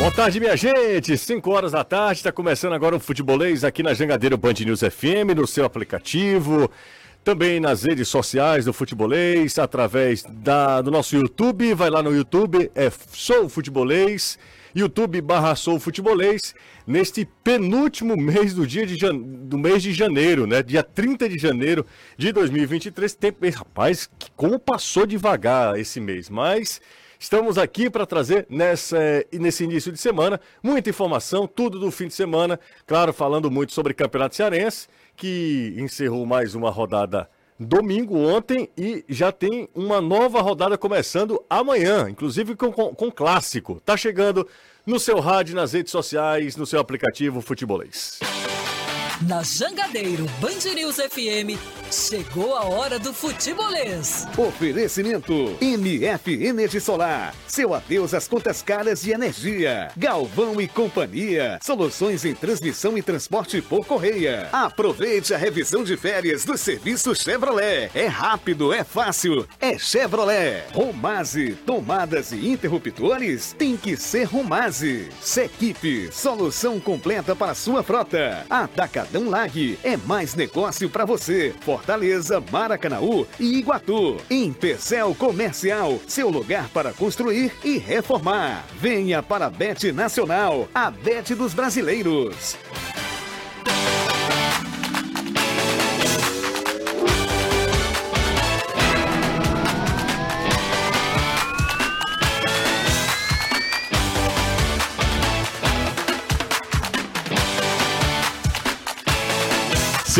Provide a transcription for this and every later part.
Boa tarde, minha gente. 5 horas da tarde, está começando agora o Futebolês aqui na Jangadeiro Band News FM, no seu aplicativo, também nas redes sociais do Futebolês, através da, do nosso YouTube. Vai lá no YouTube, é Sou Futebolês, YouTube barra Sou Futebolês, neste penúltimo mês do dia de jan... do mês de janeiro, né? Dia 30 de janeiro de 2023. Tem... Rapaz, como passou devagar esse mês, mas Estamos aqui para trazer nessa, nesse início de semana muita informação, tudo do fim de semana. Claro, falando muito sobre Campeonato Cearense, que encerrou mais uma rodada domingo ontem e já tem uma nova rodada começando amanhã, inclusive com, com, com clássico. Tá chegando no seu rádio, nas redes sociais, no seu aplicativo Futebolês. Na Jangadeiro Band News FM, chegou a hora do futebolês. Oferecimento MF Energia Solar. Seu adeus às contas caras de energia. Galvão e Companhia. Soluções em transmissão e transporte por correia. Aproveite a revisão de férias do serviço Chevrolet. É rápido, é fácil, é Chevrolet. Romase, tomadas e interruptores tem que ser Romase. Sequipe, solução completa para sua frota. Atacadão Atacadão Lag. É mais negócio para você. Fortaleza, Maracanaú e Iguatu. Empecel Comercial, seu lugar para construir e reformar. Venha para a Bet Nacional, a Bet dos brasileiros.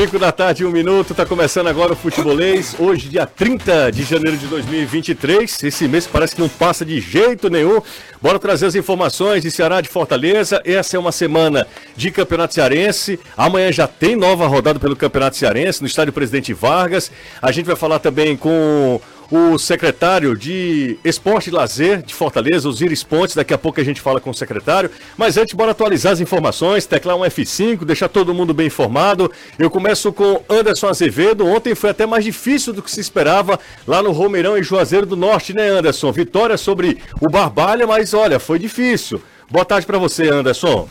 Cinco da tarde, um minuto, tá começando agora o Futebolês. Hoje, dia 30 de janeiro de 2023. Esse mês parece que não passa de jeito nenhum. Bora trazer as informações de Ceará de Fortaleza. Essa é uma semana de Campeonato Cearense. Amanhã já tem nova rodada pelo Campeonato Cearense no estádio Presidente Vargas. A gente vai falar também com o secretário de Esporte e Lazer de Fortaleza, Osiris Pontes. Daqui a pouco a gente fala com o secretário. Mas antes, bora atualizar as informações, teclar um F5, deixar todo mundo bem informado. Eu começo com Anderson Azevedo. Ontem foi até mais difícil do que se esperava lá no Romeirão e Juazeiro do Norte, né, Anderson? Vitória sobre o Barbalha, mas olha, foi difícil. Boa tarde para você, Anderson.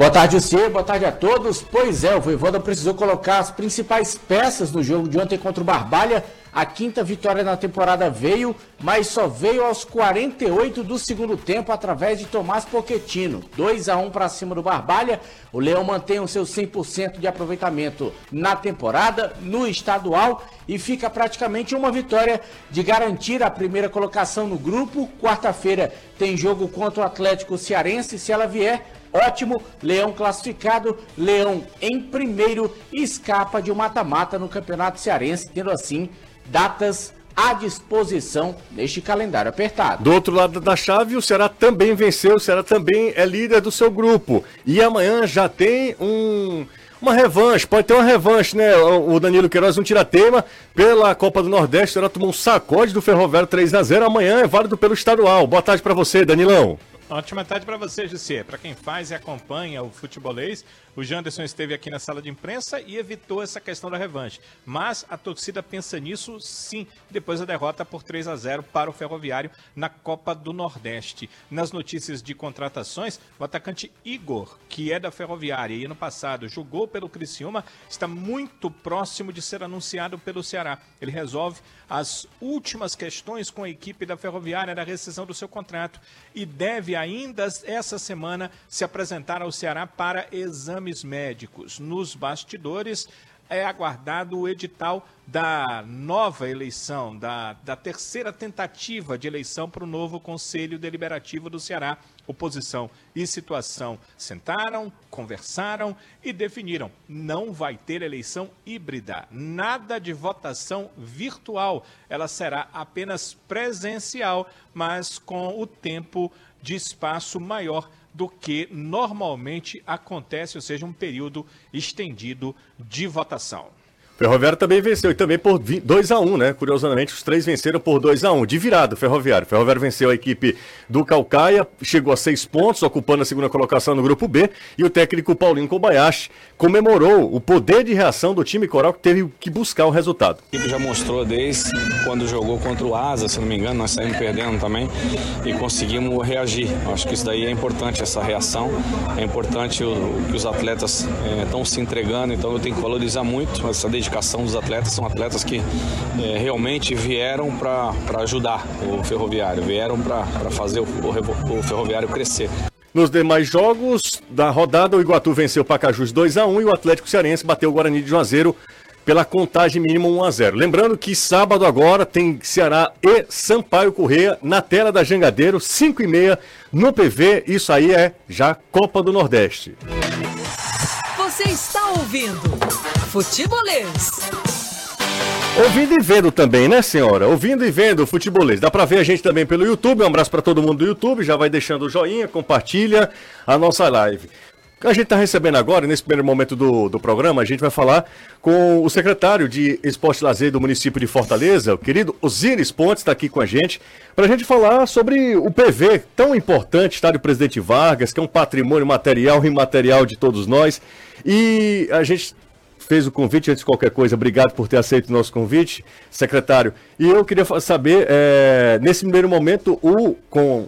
Boa tarde, você. Boa tarde a todos. Pois é, o Voivoda precisou colocar as principais peças do jogo de ontem contra o Barbalha a quinta vitória na temporada veio, mas só veio aos 48 do segundo tempo através de Tomás Poquetino. 2 a 1 para cima do Barbalha. O Leão mantém o seu 100% de aproveitamento na temporada, no estadual e fica praticamente uma vitória de garantir a primeira colocação no grupo. Quarta-feira tem jogo contra o Atlético Cearense, se ela vier Ótimo, Leão classificado, Leão em primeiro escapa de um mata-mata no Campeonato Cearense, tendo assim datas à disposição neste calendário apertado. Do outro lado da chave, o Ceará também venceu, o Ceará também é líder do seu grupo. E amanhã já tem um, uma revanche, pode ter uma revanche, né? O Danilo Queiroz não tira tema pela Copa do Nordeste, o Ceará tomou um sacode do Ferroviário 3 a 0 Amanhã é válido pelo estadual. Boa tarde para você, Danilão. Ótima tarde para você, José. Para quem faz e acompanha o futebolês, o Janderson esteve aqui na sala de imprensa e evitou essa questão da revanche. Mas a torcida pensa nisso sim, depois da derrota por 3 a 0 para o Ferroviário na Copa do Nordeste. Nas notícias de contratações, o atacante Igor, que é da Ferroviária e ano passado jogou pelo Criciúma, está muito próximo de ser anunciado pelo Ceará. Ele resolve as últimas questões com a equipe da Ferroviária da rescisão do seu contrato e deve ainda essa semana se apresentar ao Ceará para exames médicos. Nos bastidores, é aguardado o edital da nova eleição, da, da terceira tentativa de eleição para o novo Conselho Deliberativo do Ceará. Oposição e situação sentaram, conversaram e definiram: não vai ter eleição híbrida, nada de votação virtual. Ela será apenas presencial, mas com o tempo de espaço maior do que normalmente acontece, ou seja, um período estendido de votação. Ferroviário também venceu, e também por 2x1, um, né? Curiosamente, os três venceram por 2x1, um, de virada, Ferroviário. Ferroviário venceu a equipe do Calcaia, chegou a seis pontos, ocupando a segunda colocação no grupo B, e o técnico Paulinho Kobayashi comemorou o poder de reação do time coral que teve que buscar o resultado. A equipe já mostrou desde quando jogou contra o Asa, se não me engano, nós saímos perdendo também e conseguimos reagir. Acho que isso daí é importante, essa reação. É importante o, que os atletas estão é, se entregando, então eu tenho que valorizar muito essa dedicação dos atletas. São atletas que é, realmente vieram para ajudar o ferroviário, vieram para fazer o, o, o ferroviário crescer. Nos demais jogos da rodada, o Iguatu venceu o Pacajus 2 a 1 e o Atlético Cearense bateu o Guarani de Juazeiro pela contagem mínima 1 a 0. Lembrando que sábado agora tem Ceará e Sampaio Correia na tela da Jangadeiro, 5 e meia no PV. Isso aí é já Copa do Nordeste. Você está ouvindo Futebolês. Ouvindo e vendo também, né, senhora? Ouvindo e vendo o futebolês. Dá pra ver a gente também pelo YouTube. Um abraço para todo mundo do YouTube. Já vai deixando o joinha, compartilha a nossa live. A gente está recebendo agora, nesse primeiro momento do, do programa, a gente vai falar com o secretário de Esporte e Lazer do município de Fortaleza, o querido Osiris Pontes, está aqui com a gente, para a gente falar sobre o PV, tão importante, Estádio Presidente Vargas, que é um patrimônio material e imaterial de todos nós. E a gente fez o convite, antes de qualquer coisa, obrigado por ter aceito o nosso convite, secretário. E eu queria saber, é, nesse primeiro momento, o, com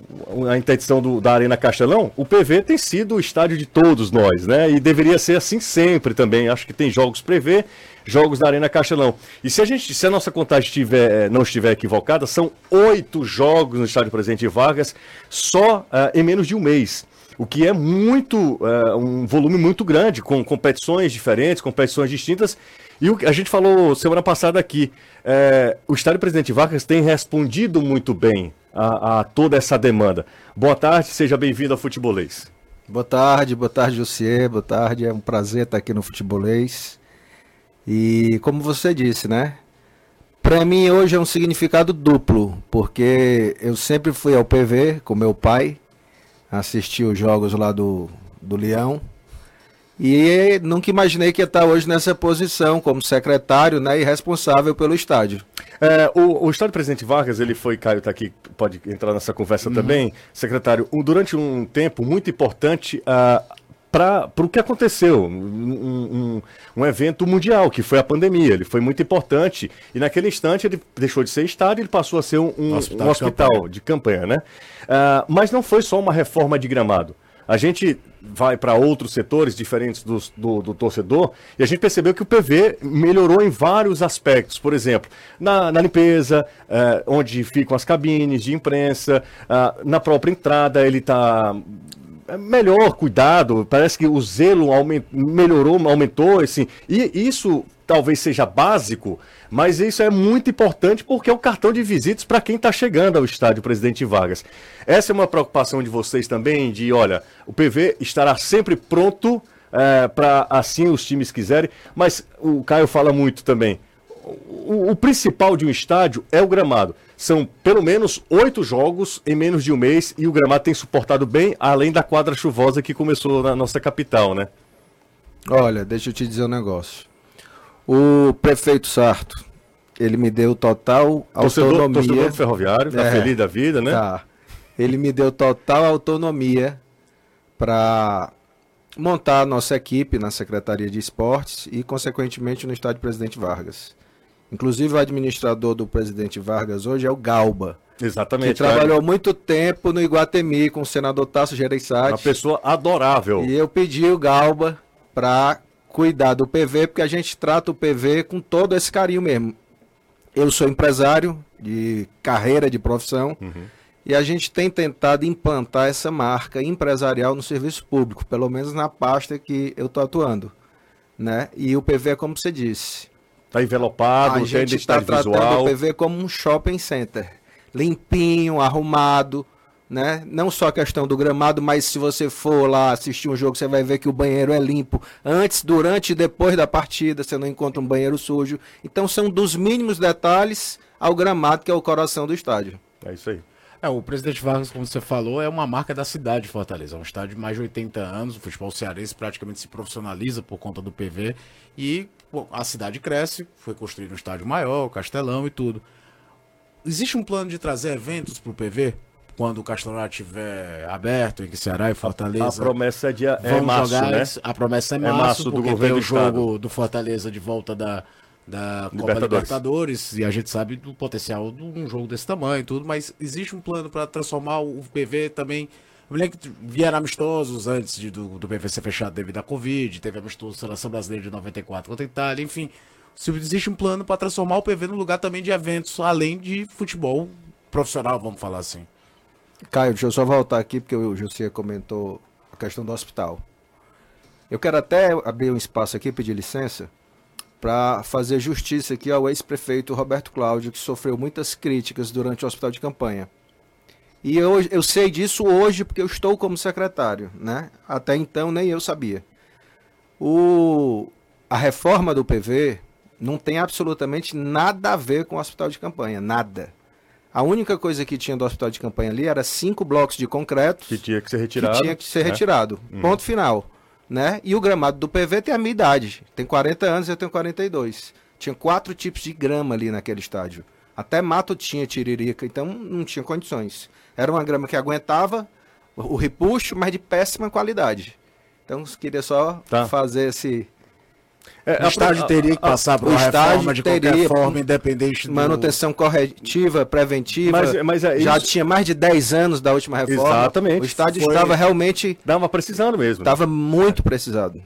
a interdição do, da Arena Castelão, o PV tem sido o estádio de todos nós, né? E deveria ser assim sempre também. Acho que tem jogos PV, jogos da Arena Castelão. E se a gente, se a nossa contagem estiver, não estiver equivocada, são oito jogos no estádio Presidente Vargas, só uh, em menos de um mês o que é muito, é, um volume muito grande, com competições diferentes, competições distintas. E o, a gente falou semana passada aqui, é, o Estádio Presidente Vargas tem respondido muito bem a, a toda essa demanda. Boa tarde, seja bem-vindo ao Futebolês. Boa tarde, boa tarde, Josier, boa tarde, é um prazer estar aqui no Futebolês. E como você disse, né? Para mim hoje é um significado duplo, porque eu sempre fui ao PV com meu pai, assisti os jogos lá do, do Leão. E nunca imaginei que ia estar hoje nessa posição, como secretário né, e responsável pelo estádio. É, o, o estádio Presidente Vargas, ele foi, Caio está aqui, pode entrar nessa conversa uhum. também, secretário, um, durante um tempo muito importante uh, para o que aconteceu, um, um, um, evento mundial, que foi a pandemia. Ele foi muito importante e naquele instante ele deixou de ser estádio e ele passou a ser um, um hospital, hospital de, campanha. de campanha, né? Uh, mas não foi só uma reforma de gramado. A gente vai para outros setores diferentes do, do, do, torcedor e a gente percebeu que o PV melhorou em vários aspectos. Por exemplo, na, na limpeza, uh, onde ficam as cabines de imprensa, uh, na própria entrada ele está melhor cuidado, parece que o zelo aument, melhorou, aumentou, assim, e isso talvez seja básico, mas isso é muito importante porque é um cartão de visitas para quem está chegando ao estádio Presidente Vargas. Essa é uma preocupação de vocês também, de, olha, o PV estará sempre pronto é, para assim os times quiserem, mas o Caio fala muito também, o, o principal de um estádio é o gramado. São pelo menos oito jogos em menos de um mês e o gramado tem suportado bem, além da quadra chuvosa que começou na nossa capital, né? Olha, deixa eu te dizer um negócio. O prefeito Sarto, ele me deu total torcedor, autonomia. Torcedor ferroviário, tá é, feliz da vida, né? Tá. Ele me deu total autonomia para montar a nossa equipe na Secretaria de Esportes e, consequentemente, no Estádio Presidente Vargas. Inclusive, o administrador do presidente Vargas hoje é o Galba. Exatamente. Que trabalhou cara. muito tempo no Iguatemi com o senador Tasso Gereissati. Uma pessoa adorável. E eu pedi o Galba para cuidar do PV, porque a gente trata o PV com todo esse carinho mesmo. Eu sou empresário de carreira, de profissão, uhum. e a gente tem tentado implantar essa marca empresarial no serviço público, pelo menos na pasta que eu estou atuando. Né? E o PV é como você disse, Está envelopado, a gente está tratando visual. o PV como um shopping center. Limpinho, arrumado, né? Não só a questão do gramado, mas se você for lá assistir um jogo, você vai ver que o banheiro é limpo. Antes, durante e depois da partida, você não encontra um banheiro sujo. Então são dos mínimos detalhes ao gramado, que é o coração do estádio. É isso aí. É, o presidente Vargas, como você falou, é uma marca da cidade de Fortaleza. É um estádio de mais de 80 anos. O futebol cearense praticamente se profissionaliza por conta do PV. E pô, a cidade cresce, foi construído um estádio maior, Castelão e tudo. Existe um plano de trazer eventos para o PV? Quando o Castelão estiver aberto, em que Ceará e Fortaleza. A, promessa é, de, é março, jogar, né? A promessa é, é março, março do porque tem o jogo do Fortaleza de volta da, da Copa Libertadores. Libertadores. e a gente sabe do potencial de um jogo desse tamanho e tudo, mas existe um plano para transformar o PV também. Que vieram amistosos antes de, do, do PV ser fechado devido à Covid, teve amistoso Seleção Brasileira de 94 contra a Itália, enfim. Se existe um plano para transformar o PV num lugar também de eventos, além de futebol profissional, vamos falar assim. Caio, deixa eu só voltar aqui, porque o José comentou a questão do hospital. Eu quero até abrir um espaço aqui, pedir licença, para fazer justiça aqui ao ex-prefeito Roberto Cláudio, que sofreu muitas críticas durante o hospital de campanha. E eu, eu sei disso hoje porque eu estou como secretário, né? Até então nem eu sabia. O, a reforma do PV não tem absolutamente nada a ver com o hospital de campanha, nada. A única coisa que tinha do hospital de campanha ali era cinco blocos de concreto que tinha que ser retirado. Que tinha que ser né? retirado. Uhum. Ponto final né? E o gramado do PV tem a minha idade. Tem 40 anos eu tenho 42. Tinha quatro tipos de grama ali naquele estádio. Até mato tinha tiririca, então não tinha condições. Era uma grama que aguentava o repuxo, mas de péssima qualidade. Então queria só tá. fazer esse, é, o estádio teria que passar por uma reforma de teria, qualquer forma, independente do... Manutenção corretiva, preventiva. Mas, mas é já tinha mais de 10 anos da última reforma. Exatamente. O estádio Foi... estava realmente... Estava precisando mesmo. Estava muito precisado.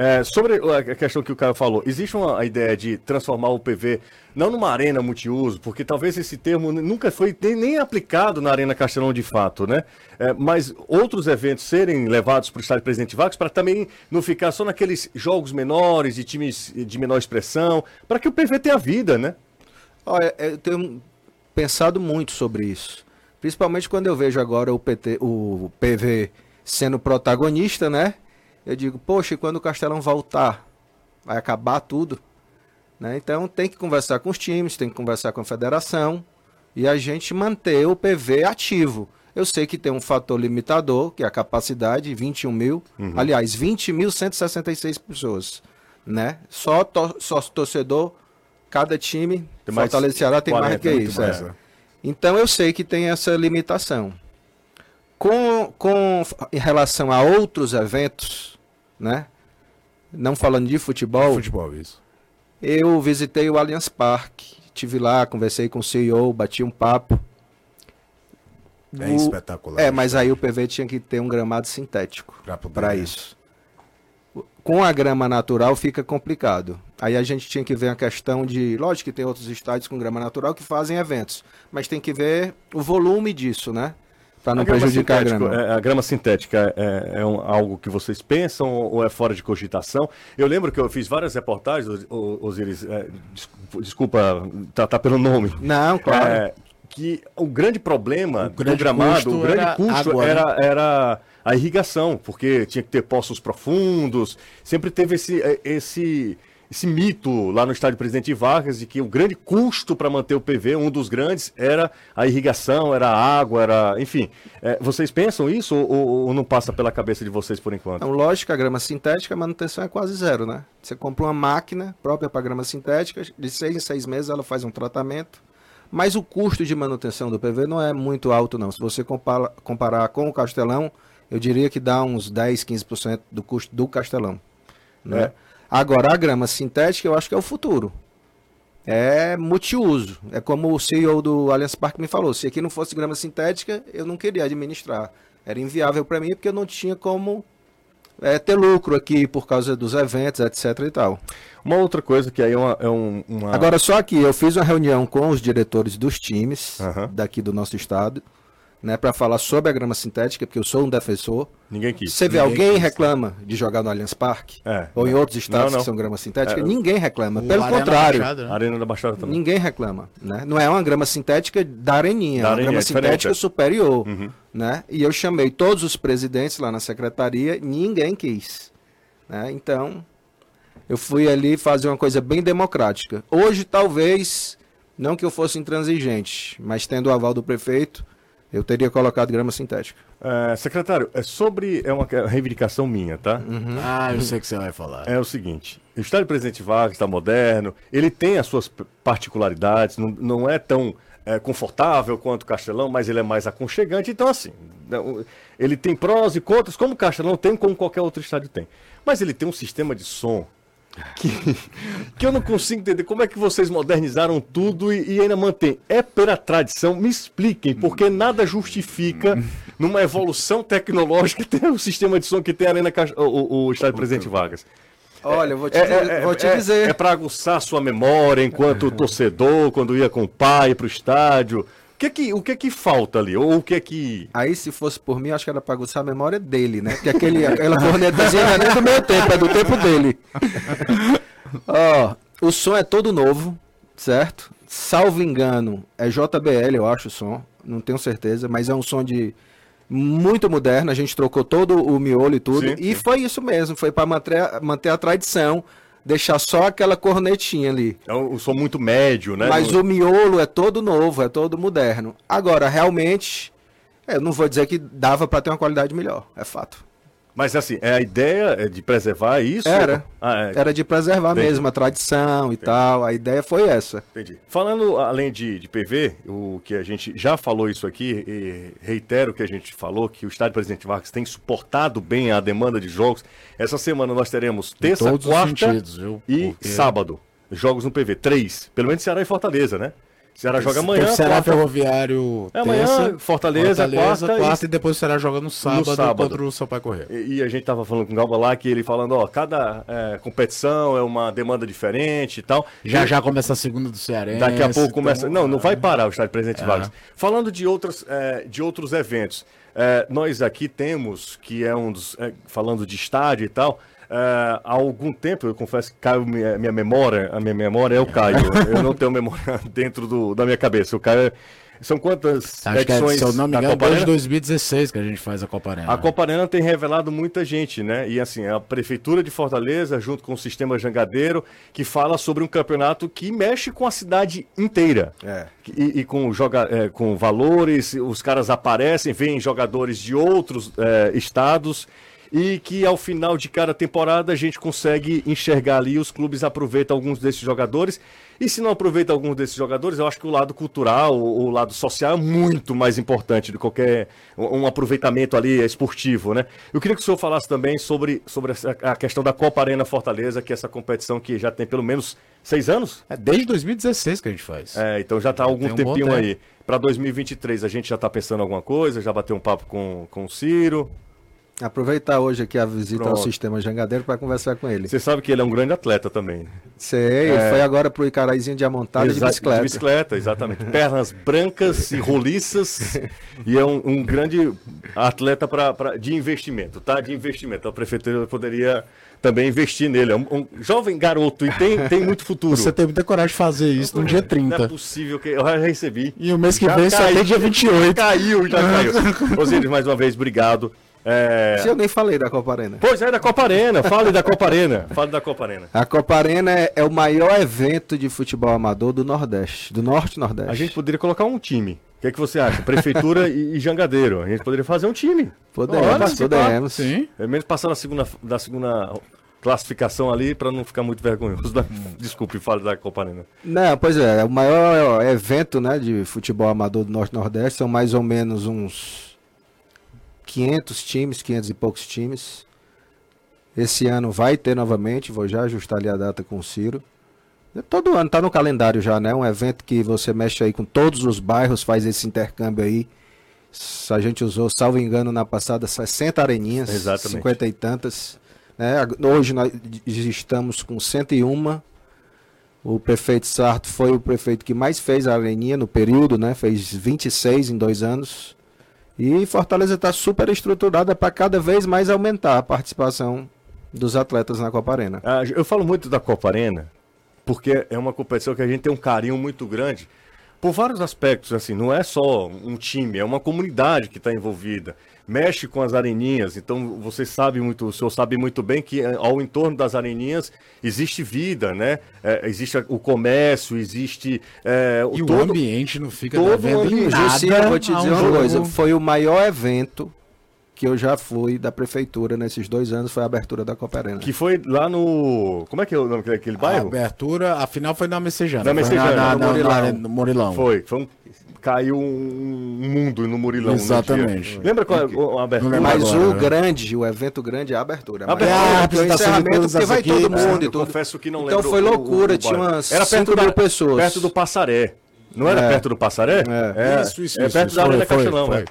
É, sobre a questão que o Caio falou, existe uma ideia de transformar o PV não numa arena multiuso, porque talvez esse termo nunca foi nem aplicado na Arena Castelão de fato, né? É, mas outros eventos serem levados para o estádio Presidente Vargas para também não ficar só naqueles jogos menores, de times de menor expressão, para que o PV tenha vida, né? Olha, eu tenho pensado muito sobre isso. Principalmente quando eu vejo agora o, PT, o PV sendo protagonista, né? Eu digo, poxa, e quando o Castelão voltar, vai acabar tudo. Né? Então tem que conversar com os times, tem que conversar com a federação e a gente manter o PV ativo. Eu sei que tem um fator limitador, que é a capacidade, 21 mil. Uhum. Aliás, 20.166 pessoas. Né? Só, to só torcedor, cada time, tem Fortaleza Ceará tem 40, mais que isso. É. Então eu sei que tem essa limitação. Com, com em relação a outros eventos, né? Não falando de futebol. Futebol, isso. Eu visitei o Allianz Parque, tive lá, conversei com o CEO, bati um papo. É o... espetacular. É, mas aí o PV tinha que ter um gramado sintético para isso. Com a grama natural fica complicado. Aí a gente tinha que ver a questão de. Lógico que tem outros estádios com grama natural que fazem eventos, mas tem que ver o volume disso, né? Para não a prejudicar a grama. É, a grama sintética é, é um, algo que vocês pensam ou é fora de cogitação? Eu lembro que eu fiz várias reportagens, Osiris, é, desculpa tratar tá pelo nome. Não, claro. É, que o grande problema o grande do gramado, o grande custo água, era, né? era a irrigação, porque tinha que ter poços profundos, sempre teve esse, é, esse esse mito lá no estádio Presidente Vargas de que o grande custo para manter o PV, um dos grandes, era a irrigação, era a água, era. Enfim. É, vocês pensam isso ou, ou, não passa pela cabeça de vocês por enquanto? Então, lógico, a grama sintética, a manutenção é quase zero, né? Você compra uma máquina própria para grama sintética, de seis em seis meses ela faz um tratamento. Mas o custo de manutenção do PV não é muito alto, não. Se você compara, comparar com o Castelão, eu diria que dá uns 10, 15% do custo do Castelão. Né? É. Agora, a grama sintética eu acho que é o futuro. É multiuso. É como o CEO do Allianz Parque me falou: se aqui não fosse grama sintética, eu não queria administrar. Era inviável para mim porque eu não tinha como é, ter lucro aqui por causa dos eventos, etc e tal. Uma outra coisa que aí é, uma, é um, uma... Agora, só aqui, eu fiz uma reunião com os diretores dos times uhum. daqui do nosso estado né, para falar sobre a grama sintética, porque eu sou um defensor. Ninguém quis. Você vê ninguém alguém quis. reclama de jogar no Allianz Parque? É, ou em outros estados não, não. que são grama sintética? É, ninguém reclama. Pelo Arena contrário. Da né? Arena da Baixada também. Ninguém reclama. Né? Não é uma grama sintética da areninha, da é uma grama é sintética superior. Uhum. Né? E eu chamei todos os presidentes lá na secretaria, ninguém quis. Né? Então, eu fui ali fazer uma coisa bem democrática. Hoje, talvez, não que eu fosse intransigente, mas tendo o aval do prefeito, eu teria colocado grama sintética. É, secretário, é sobre. É uma reivindicação minha, tá? Uhum. Ah, eu sei o que você vai falar. É o seguinte: o estádio Presidente Vargas está moderno, ele tem as suas particularidades, não, não é tão é, confortável quanto o Castelão, mas ele é mais aconchegante. Então, assim, ele tem prós e contras, como o Castelão tem, como qualquer outro estádio tem. Mas ele tem um sistema de som que, que eu não consigo entender como é que vocês modernizaram tudo e, e ainda mantém. É pela tradição? Me expliquem, porque nada justifica numa evolução tecnológica ter o sistema de som que tem a Arena o, o, o Estádio Presidente Vargas. Olha, vou te, é, é, vou te é, dizer. É, para aguçar sua memória enquanto torcedor, quando ia com o pai para o estádio que que, o que que falta ali? Ou o que que. Aí, se fosse por mim, acho que era pra aguçar a memória dele, né? Porque aquele, aquela cornetazinha não é nem do meu tempo, é do tempo dele. Ó, o som é todo novo, certo? Salvo engano, é JBL, eu acho o som. Não tenho certeza, mas é um som de muito moderno. A gente trocou todo o miolo e tudo. Sim, e sim. foi isso mesmo, foi para manter, manter a tradição deixar só aquela cornetinha ali. É um som muito médio, né? Mas o miolo é todo novo, é todo moderno. Agora, realmente, eu não vou dizer que dava para ter uma qualidade melhor, é fato. Mas assim, é a ideia é de preservar isso? Era. Ah, é. Era de preservar Entendi. mesmo a tradição e Entendi. tal. A ideia foi essa. Entendi. Falando além de, de PV, o que a gente já falou isso aqui, e reitero o que a gente falou, que o estádio Presidente Vargas tem suportado bem a demanda de jogos. Essa semana nós teremos terça, quarta sentidos, e Porque... sábado. Jogos no PV. Três. Pelo menos Ceará e Fortaleza, né? Ceará joga amanhã. Então, Ceará quarta... Ferroviário. É amanhã, terça, Fortaleza, Fortaleza quarta, quarta e... e... depois o Ceará joga no sábado, no sábado. contra o Sampaio Correia. E, e, a gente tava falando com o Galba lá que ele falando, ó, cada é, competição é uma demanda diferente e tal. Já e... já começa a segunda do Ceará. Daqui a pouco começa. Então, não, não vai parar o estádio Presidente é. Vargas. Falando de outras, é, de outros eventos. É, nós aqui temos, que é um dos. É, falando de estádio e tal, Uh, há algum tempo, eu confesso que caiu minha, minha memória, a minha memória é o Caio. eu não tenho memória dentro do, da minha cabeça. O Caio. São quantas Acho edições? Que é, se eu não me engano, desde 2016 que a gente faz a Copa Arena. A Copa Arena tem revelado muita gente, né? E assim, a Prefeitura de Fortaleza, junto com o Sistema Jangadeiro, que fala sobre um campeonato que mexe com a cidade inteira. É. E, e com, joga, é, com valores, os caras aparecem, vêm jogadores de outros é, estados e que ao final de cada temporada a gente consegue enxergar ali, os clubes aproveitam alguns desses jogadores. E se não aproveita alguns desses jogadores, eu acho que o lado cultural, o lado social é muito mais importante do que qualquer um aproveitamento ali esportivo, né? Eu queria que o senhor falasse também sobre, sobre a questão da Copa Arena Fortaleza, que é essa competição que já tem pelo menos seis anos? É desde 2016 que a gente faz. É, então já está há algum um tempinho aí. Para 2023 a gente já está pensando alguma coisa, já bateu um papo com, com o Ciro. Aproveitar hoje aqui a visita Pronto. ao sistema Jangadeiro para conversar com ele. Você sabe que ele é um grande atleta também. Sei, é... foi agora pro Icaraizinho de amontada Exa de bicicleta. De bicicleta, exatamente. Pernas brancas e roliças. e é um, um grande atleta pra, pra, de investimento, tá? De investimento. A prefeitura poderia também investir nele. É um, um, jovem garoto e tem, tem muito futuro. Você tem muita coragem de fazer isso no dia 30. Não é possível que eu já recebi. E o mês que já vem só tem dia 28. Já caiu, já caiu. Osíris, mais uma vez, obrigado. É... Se eu nem falei da Copa Arena. Pois é, da Copa Arena. Fale da Copa Arena. Fale da Copa Arena. A Copa Arena é, é, o maior evento de futebol amador do Nordeste, do Norte e Nordeste. A gente poderia colocar um time. O que, é que você acha? Prefeitura e, e, Jangadeiro. A gente poderia fazer um time. Podemos, podemos. Sim. Pelo menos passar na segunda, da segunda classificação ali para não ficar muito vergonhoso. Desculpe, fale da Copa Arena. Não, pois é, é o maior evento né, de futebol amador do Norte e Nordeste. São mais ou menos uns 500 times, 500 e poucos times. Esse ano vai ter novamente, vou já ajustar ali a data com o Ciro. Todo ano tá no calendário já, né? Um evento que você mexe aí com todos os bairros, faz esse intercâmbio aí. A gente usou, salvo engano, na passada 60 areninhas, Exatamente. 50 e tantas. Né? Hoje nós estamos com 101. O prefeito Sarto foi o prefeito que mais fez a areninha no período, né? Fez 26 em dois anos. E Fortaleza está super estruturada para cada vez mais aumentar a participação dos atletas na Copa Arena. Ah, eu falo muito da Copa Arena porque é uma competição que a gente tem um carinho muito grande por vários aspectos, assim, não é só um time, é uma comunidade que está envolvida. Mexe com as areninhas, então você sabe muito, o senhor sabe muito bem que eh, ao entorno das areninhas existe vida, né? É, existe o comércio, existe. É, e todo, o ambiente não fica todo devendo ambiente. nada. Sim, eu vou te dizer uma jogo. coisa: foi o maior evento que eu já fui da prefeitura nesses dois anos foi a abertura da Cooperana. Que foi lá no. Como é que é o nome daquele bairro? A abertura, a final foi na Messejana. Na Messejana, na, na, no, Murilão. no Murilão. Foi. Foi um caiu um mundo no Murilão. Exatamente. Lembra qual é a abertura? Mas agora, o né? grande, o evento grande é a abertura. A abertura, é a apresentação porque vai aqui, todo mundo e tudo. Confesso que não então lembro. Então foi loucura, o, o, tinha umas Era perto mil pessoas. Perto do Passaré. Não era é. perto do Passaré? É. é. Isso, isso, é perto isso, da Arena Castelão, foi.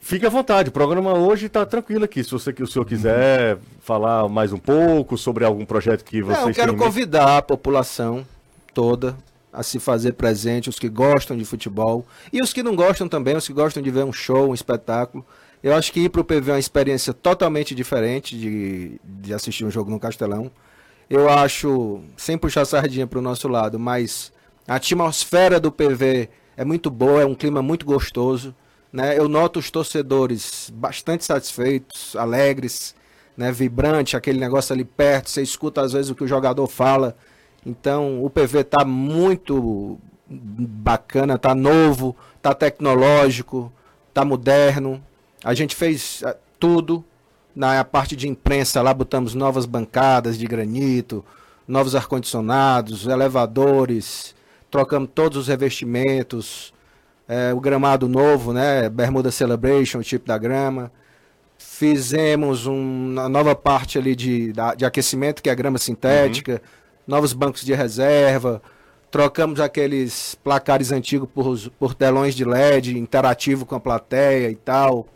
Fique à vontade, o programa hoje está tranquilo aqui. Se você, o senhor quiser falar mais um pouco sobre algum projeto que vocês Não, Eu quero convidar a população toda a se fazer presente, os que gostam de futebol e os que não gostam também, os que gostam de ver um show, um espetáculo. Eu acho que ir para o PV é uma experiência totalmente diferente de, de assistir um jogo no Castelão. Eu acho, sem puxar sardinha para o nosso lado, mas a atmosfera do PV é muito boa, é um clima muito gostoso. Né? Eu noto os torcedores bastante satisfeitos, alegres, né? vibrante, aquele negócio ali perto, você escuta às vezes o que o jogador fala. Então o PV está muito bacana, está novo, está tecnológico, está moderno. A gente fez eh, tudo. Na parte de imprensa lá botamos novas bancadas de granito, novos ar-condicionados, elevadores, trocamos todos os revestimentos, é, o gramado novo, né? Bermuda Celebration, o tipo da grama. Fizemos um, uma nova parte ali de, de aquecimento, que é a grama sintética, uhum. Novos bancos de reserva. Trocamos aqueles placares antigos por, por telões de LED interativo com a plateia e tal.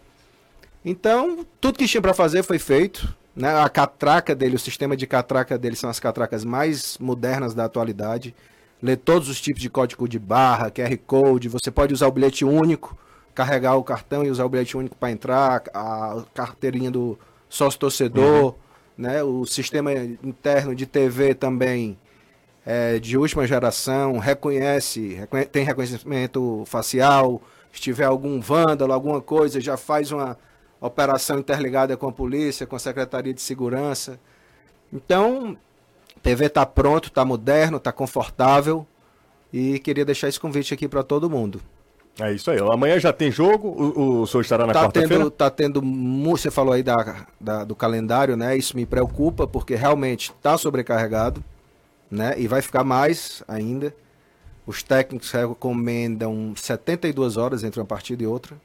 Então, tudo que tinha para fazer foi feito. Né? A catraca dele, o sistema de catraca dele são as catracas mais modernas da atualidade ler todos os tipos de código de barra, QR Code, você pode usar o bilhete único, carregar o cartão e usar o bilhete único para entrar, a carteirinha do sócio torcedor, uhum. Né? O sistema interno de TV também é de última geração, reconhece, reconhece, tem reconhecimento facial, se tiver algum vândalo, alguma coisa, já faz uma operação interligada com a polícia, com a Secretaria de Segurança. Então, TV está pronto, está moderno, está confortável e queria deixar esse convite aqui para todo mundo. É isso aí. Amanhã já tem jogo, o, o senhor estará na tá quarta-feira? Tá tendo, você falou aí da, da, do calendário, né? Isso me preocupa porque realmente está sobrecarregado, né? E vai ficar mais ainda. Os técnicos recomendam 72 horas entre uma partida e outra.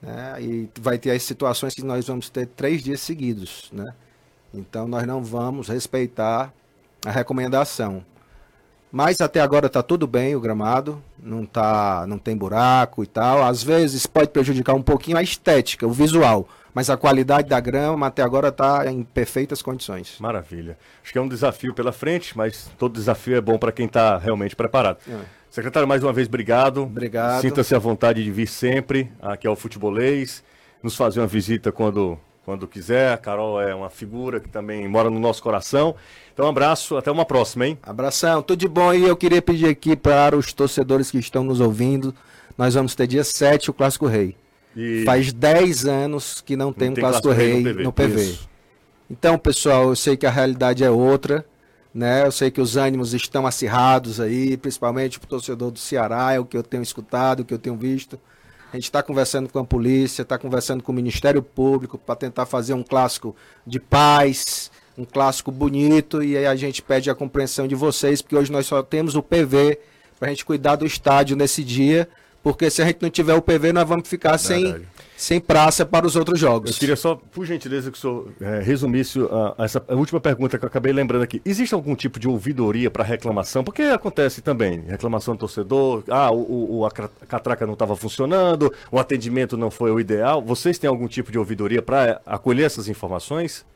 Né? E vai ter as situações que nós vamos ter três dias seguidos, né? Então nós não vamos respeitar a recomendação. Mas até agora está tudo bem o gramado, não tá, não tem buraco e tal. Às vezes pode prejudicar um pouquinho a estética, o visual, mas a qualidade da grama até agora está em perfeitas condições. Maravilha. Acho que é um desafio pela frente, mas todo desafio é bom para quem está realmente preparado. É. Secretário, mais uma vez, obrigado. Obrigado. Sinta-se à vontade de vir sempre aqui ao Futebolês, nos fazer uma visita quando, quando quiser. A Carol é uma figura que também mora no nosso coração. Então, um abraço, até uma próxima, hein? Abração, tudo de bom. E eu queria pedir aqui para os torcedores que estão nos ouvindo, nós vamos ter dia 7 o Clássico Rei. E... Faz 10 anos que não tem não um tem Clássico, Clássico Rei, no PV. No PV. Então, pessoal, eu sei que a realidade é outra, né? Eu sei que os ânimos estão acirrados aí, principalmente para o torcedor do Ceará, é o que eu tenho escutado, o que eu tenho visto. A gente está conversando com a polícia, está conversando com o Ministério Público para tentar fazer um clássico de paz, um clássico bonito e aí a gente pede a compreensão de vocês, porque hoje nós só temos o PV para a gente cuidar do estádio nesse dia, porque se a gente não tiver o PV, nós vamos ficar sem, sem praça para os outros jogos. Eu queria só, por gentileza, que o senhor é, resumisse uh, essa a última pergunta que eu acabei lembrando aqui. Existe algum tipo de ouvidoria para reclamação? Porque acontece também, reclamação do torcedor, ah, o, o a catraca não estava funcionando, o atendimento não foi o ideal. Vocês têm algum tipo de ouvidoria para acolher essas informações?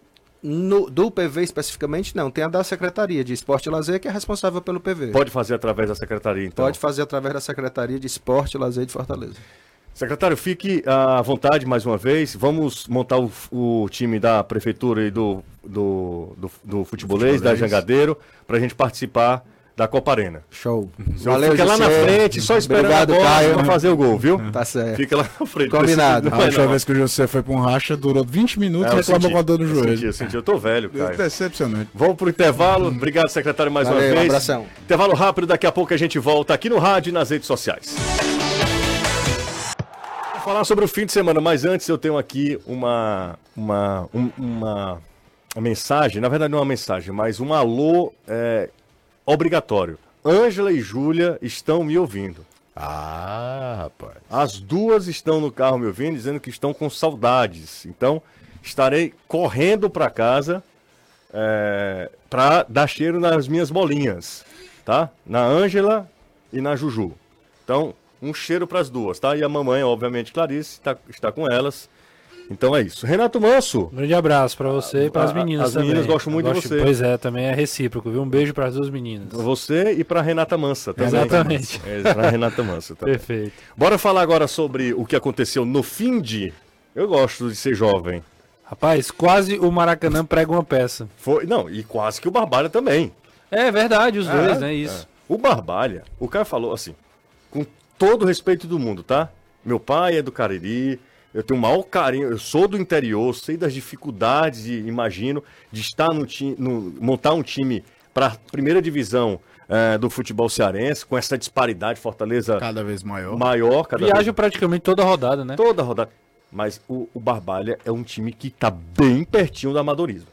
No, do PV especificamente, não. Tem a da Secretaria de Esporte e Lazer, que é responsável pelo PV. Pode fazer através da Secretaria, então? Pode fazer através da Secretaria de Esporte e Lazer de Fortaleza. Secretário, fique à vontade mais uma vez. Vamos montar o, o time da Prefeitura e do, do, do, do futebolês, futebolês. da Jangadeiro, para a gente participar da Copa Arena. Show. Valeu, Fica lá na frente, só esperando Obrigado, a bola Caio. pra fazer o gol, viu? Tá certo. Fica lá na frente. Combinado. A última vez que o José foi pra um racha, durou 20 minutos é, e reclamou com a dor no joelho. Eu senti, eu senti, eu tô velho, cara. Decepcionante. Vamos pro intervalo. Obrigado, secretário, mais Valeu, uma vez. Um abração. Intervalo rápido, daqui a pouco a gente volta aqui no rádio e nas redes sociais. Vou falar sobre o fim de semana, mas antes eu tenho aqui uma, uma, um, uma, uma mensagem, na verdade não é uma mensagem, mas um alô é, obrigatório. Ângela e Júlia estão me ouvindo. Ah, rapaz. As duas estão no carro me ouvindo, dizendo que estão com saudades. Então, estarei correndo para casa é, para dar cheiro nas minhas bolinhas, tá? Na Ângela e na Juju. Então, um cheiro para as duas, tá? E a mamãe, obviamente, Clarice, tá, está com elas. Então é isso. Renato Manso. Um grande abraço para você e para as meninas as também. As meninas gostam muito gosto, de você. Pois é, também é recíproco, viu? Um beijo para as duas meninas. Você e para Renata Mansa também. Exatamente. É, para Renata Mansa também. Perfeito. Bora falar agora sobre o que aconteceu no fim de. Eu gosto de ser jovem. Rapaz, quase o Maracanã prega uma peça. Foi, não, e quase que o Barbalha também. É verdade, os é, dois, né? Isso. É. O Barbalha, o cara falou assim, com todo o respeito do mundo, tá? Meu pai é do Cariri, eu tenho o maior carinho, eu sou do interior, sei das dificuldades, e imagino, de estar no time, no, montar um time para a primeira divisão é, do futebol cearense, com essa disparidade, Fortaleza cada vez maior. Maior, cada Viaja vez... praticamente toda a rodada, né? Toda a rodada. Mas o, o Barbalha é um time que está bem pertinho do amadorismo.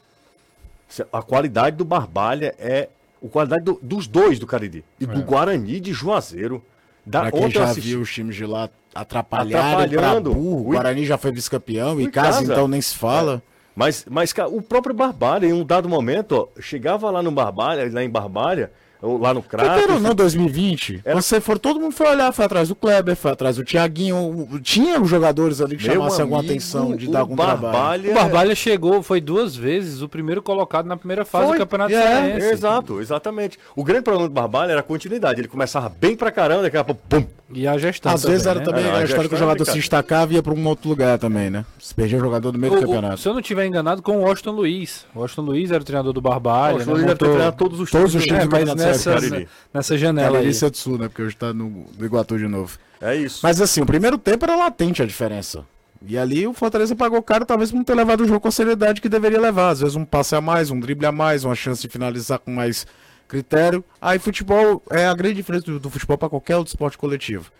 A qualidade do Barbalha é. A qualidade do, dos dois do Cariri. E é. do Guarani de Juazeiro. Da, pra quem já assisti... viu os times de lá atrapalhando, burro. O Guarani já foi vice-campeão, e casa, casa, então nem se fala. É. Mas, mas o próprio Barbalha, em um dado momento, ó, chegava lá no Barbalha, lá em Barbalha, lá no Crato. Não, 2020. Era... Você for, todo mundo foi olhar, foi atrás do Kleber, foi atrás do Thiaguinho. Tinha os jogadores ali que Meu chamassem alguma atenção de dar algum Barbalha... trabalho. O Barbalha chegou, foi duas vezes o primeiro colocado na primeira fase foi. do Campeonato é, Exato, exatamente. O grande problema do Barbalha era a continuidade. Ele começava bem pra caramba, daqui a pouco, pum. E a gestão. Às também, vezes era né? também a, a história que o jogador se destacava e ia pra um outro lugar também, né? Se perdia o jogador do meio o, do campeonato. O, se eu não estiver enganado, com o Washington Luiz. O Washington Luiz era o treinador do Barbalha. O Washington né? Luiz Montou... treinado todos os todos os times. É, mas nessa, nessa janela aí. é do Sul, né? Porque hoje tá no, no Iguatu de novo. É isso. Mas assim, o primeiro tempo era latente a diferença. E ali o Fortaleza pagou caro, talvez por não ter levado o jogo com a seriedade que deveria levar. Às vezes um passe a mais, um drible a mais, uma chance de finalizar com mais critério. Aí futebol é a grande diferença do, do futebol para qualquer outro esporte coletivo.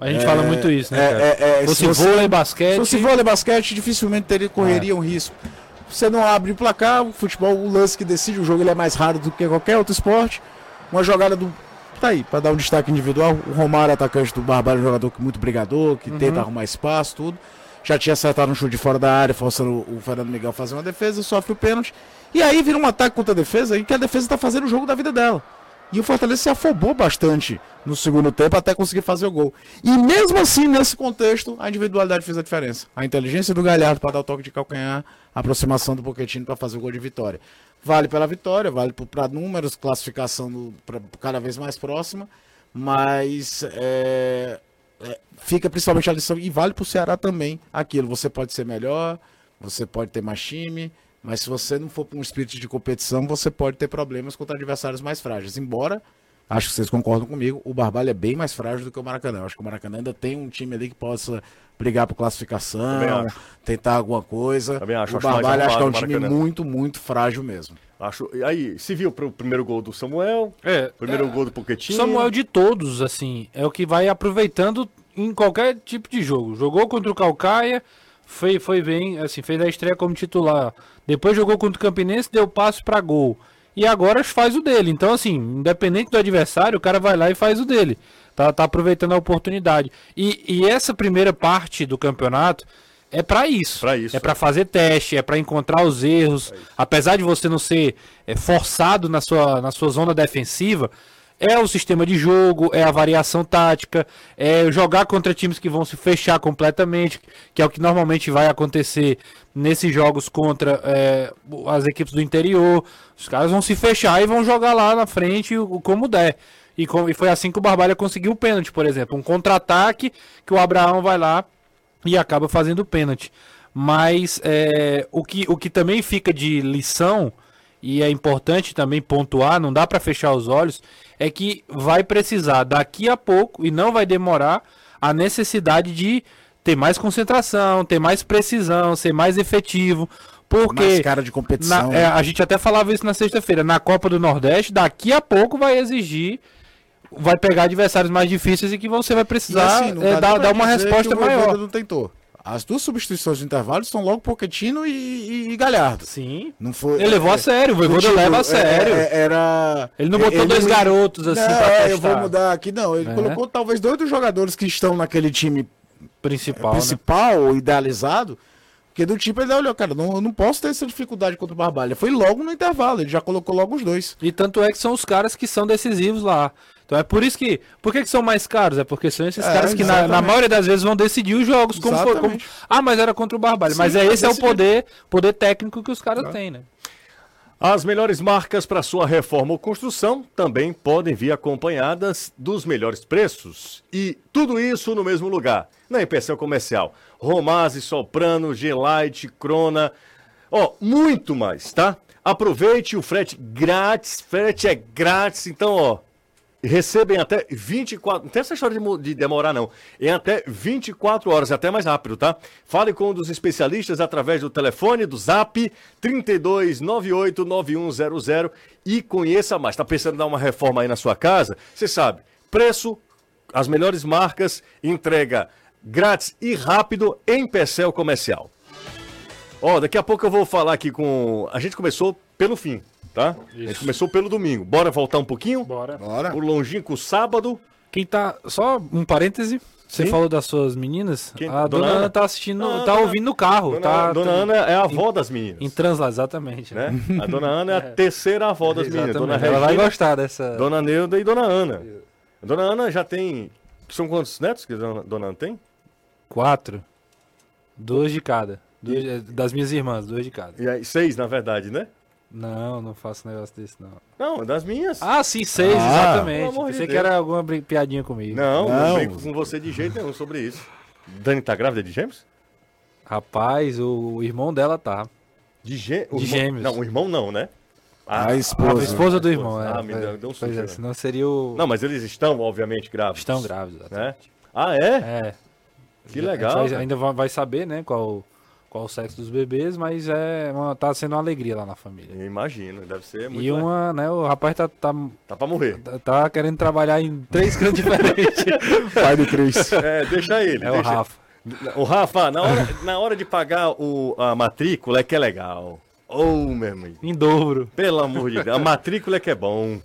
A gente é, fala muito isso, né? É, é, é, se fosse vôlei, basquete. Se fosse vôlei, basquete, dificilmente teria, correria um risco. Você não abre o placar, o futebol, o lance que decide o jogo, ele é mais raro do que qualquer outro esporte. Uma jogada do tá aí, para dar um destaque individual. O Romário, atacante do Barbalho, um jogador muito brigador, que uhum. tenta arrumar espaço, tudo. Já tinha acertado um chute de fora da área, forçando o Fernando Miguel a fazer uma defesa, sofre o pênalti. E aí vira um ataque contra a defesa, em que a defesa tá fazendo o jogo da vida dela. E o Fortaleza se afobou bastante no segundo tempo até conseguir fazer o gol. E mesmo assim, nesse contexto, a individualidade fez a diferença. A inteligência do Galhardo para dar o toque de calcanhar, a aproximação do Pochettino para fazer o gol de vitória. Vale pela vitória, vale para números, classificação no, pra, cada vez mais próxima, mas é, é, fica principalmente a lição, e vale para o Ceará também aquilo. Você pode ser melhor, você pode ter mais time, mas se você não for para um espírito de competição, você pode ter problemas contra adversários mais frágeis. Embora, acho que vocês concordam comigo, o Barbalho é bem mais frágil do que o Maracanã. Acho que o Maracanã ainda tem um time ali que possa brigar por classificação, tentar alguma coisa. Também acho, o acho Barbalho acho que é um time muito, muito frágil mesmo. Acho, aí, se viu pro primeiro gol do Samuel, é, primeiro é, gol do Pochettino. Samuel de todos, assim, é o que vai aproveitando em qualquer tipo de jogo. Jogou contra o Calcaia, foi, foi bem, assim, fez a estreia como titular. Depois jogou contra o Campinense, deu passo para gol. E agora faz o dele. Então, assim, independente do adversário, o cara vai lá e faz o dele. Tá, tá aproveitando a oportunidade. E, e essa primeira parte do campeonato é para isso. Pra isso. É para fazer teste, é para encontrar os erros. É Apesar de você não ser é, forçado na sua, na sua zona defensiva, é o sistema de jogo, é a variação tática, é jogar contra times que vão se fechar completamente, que é o que normalmente vai acontecer nesses jogos contra é, as equipes do interior. Os caras vão se fechar e vão jogar lá na frente como der. E, com, e foi assim que o Barbalha conseguiu o pênalti, por exemplo. Um contra-ataque que o Abraão vai lá e acaba fazendo o pênalti. Mas é, o, que, o que também fica de lição, e é importante também pontuar, não dá para fechar os olhos, é que vai precisar daqui a pouco e não vai demorar a necessidade de ter mais concentração, ter mais precisão, ser mais efetivo. Porque mais cara de competição. Na, é, a gente até falava isso na sexta-feira. Na Copa do Nordeste, daqui a pouco vai exigir vai pegar adversários mais difíceis e que você vai precisar assim, é, dar, dar uma resposta maior. Não tentou. As duas substituições de intervalo estão logo Pochettino e, e, e Galhardo. Sim. Não foi, ele levou a sério, o Voivoda leva a sério. É, é, era... Ele não botou ele, dois garotos assim não, pra testar. eu vou mudar aqui. Não, ele é. colocou talvez dois dos jogadores que estão naquele time principal, principal né? idealizado. Porque do tipo ele olhou, cara, não, eu não posso ter essa dificuldade contra o Barbalha. Foi logo no intervalo, ele já colocou logo os dois. E tanto é que são os caras que são decisivos lá. Então é por isso que. Por que, que são mais caros? É porque são esses é, caras que, na, na, maioria das vezes, vão decidir os jogos. Como foi, como... Ah, mas era contra o Barbalho. mas é esse é o poder, poder técnico que os caras têm, né? As melhores marcas para sua reforma ou construção também podem vir acompanhadas dos melhores preços. E tudo isso no mesmo lugar, na Impressão Comercial. Romase, Soprano, Gelite, Crona. Ó, muito mais, tá? Aproveite o frete grátis, frete é grátis, então, ó, recebem até 24. Não tem essa história de, de, demorar, não. Em até 24 horas, é até mais rápido, tá? Fale com um dos especialistas através do telefone, do zap 32989100 e conheça mais. Tá pensando em dar uma reforma aí na sua casa? Você sabe, preço, as melhores marcas, entrega grátis e rápido em Percel Comercial. Ó, daqui a pouco eu vou falar aqui com. A gente começou pelo fim tá? Isso. A gente começou pelo domingo. Bora voltar um pouquinho? Bora. Bora. O longínquo sábado. Quem tá. Só um parêntese. Você Sim? falou das suas meninas? Quem? A dona, dona Ana, Ana tá assistindo, ah, tá ouvindo no carro. Dona, tá, dona Ana é a avó em, das meninas. Em Transla, exatamente. Né? A dona Ana é a é. terceira avó das meninas. Dona Regina, Ela vai gostar dessa. Dona Neuda e Dona Ana. A dona Ana já tem. São quantos netos que a dona, dona Ana tem? Quatro. Dois de cada. Dois, das minhas irmãs, dois de cada. E aí, seis, na verdade, né? Não, não faço negócio desse, não. Não, das minhas. Ah, sim, seis, ah, exatamente. Pensei de que era alguma piadinha comigo. Não, não, não brinco com você de jeito nenhum sobre isso. Dani tá grávida de gêmeos? Rapaz, o irmão dela tá. De, gê... de gêmeos? Não, o irmão não, né? A, a esposa. A esposa do irmão, é. Ah, me deu, deu um susto. É, senão seria o... Não, mas eles estão, obviamente, grávidos. Estão grávidos, né? Ah, é? É. Que legal. ainda vai saber, né, qual qual o sexo dos bebês, mas é uma, tá sendo uma alegria lá na família. Eu imagino, deve ser muito. E uma, né, o rapaz tá. Tá, tá pra morrer. Tá, tá querendo trabalhar em três cantos diferentes. Pai do Cris. É, deixa ele. É deixa. o Rafa. O Rafa, na hora, na hora de pagar o, a matrícula é que é legal. Ô, oh, meu amigo. Em dobro. Pelo amor de Deus. A matrícula é que é bom.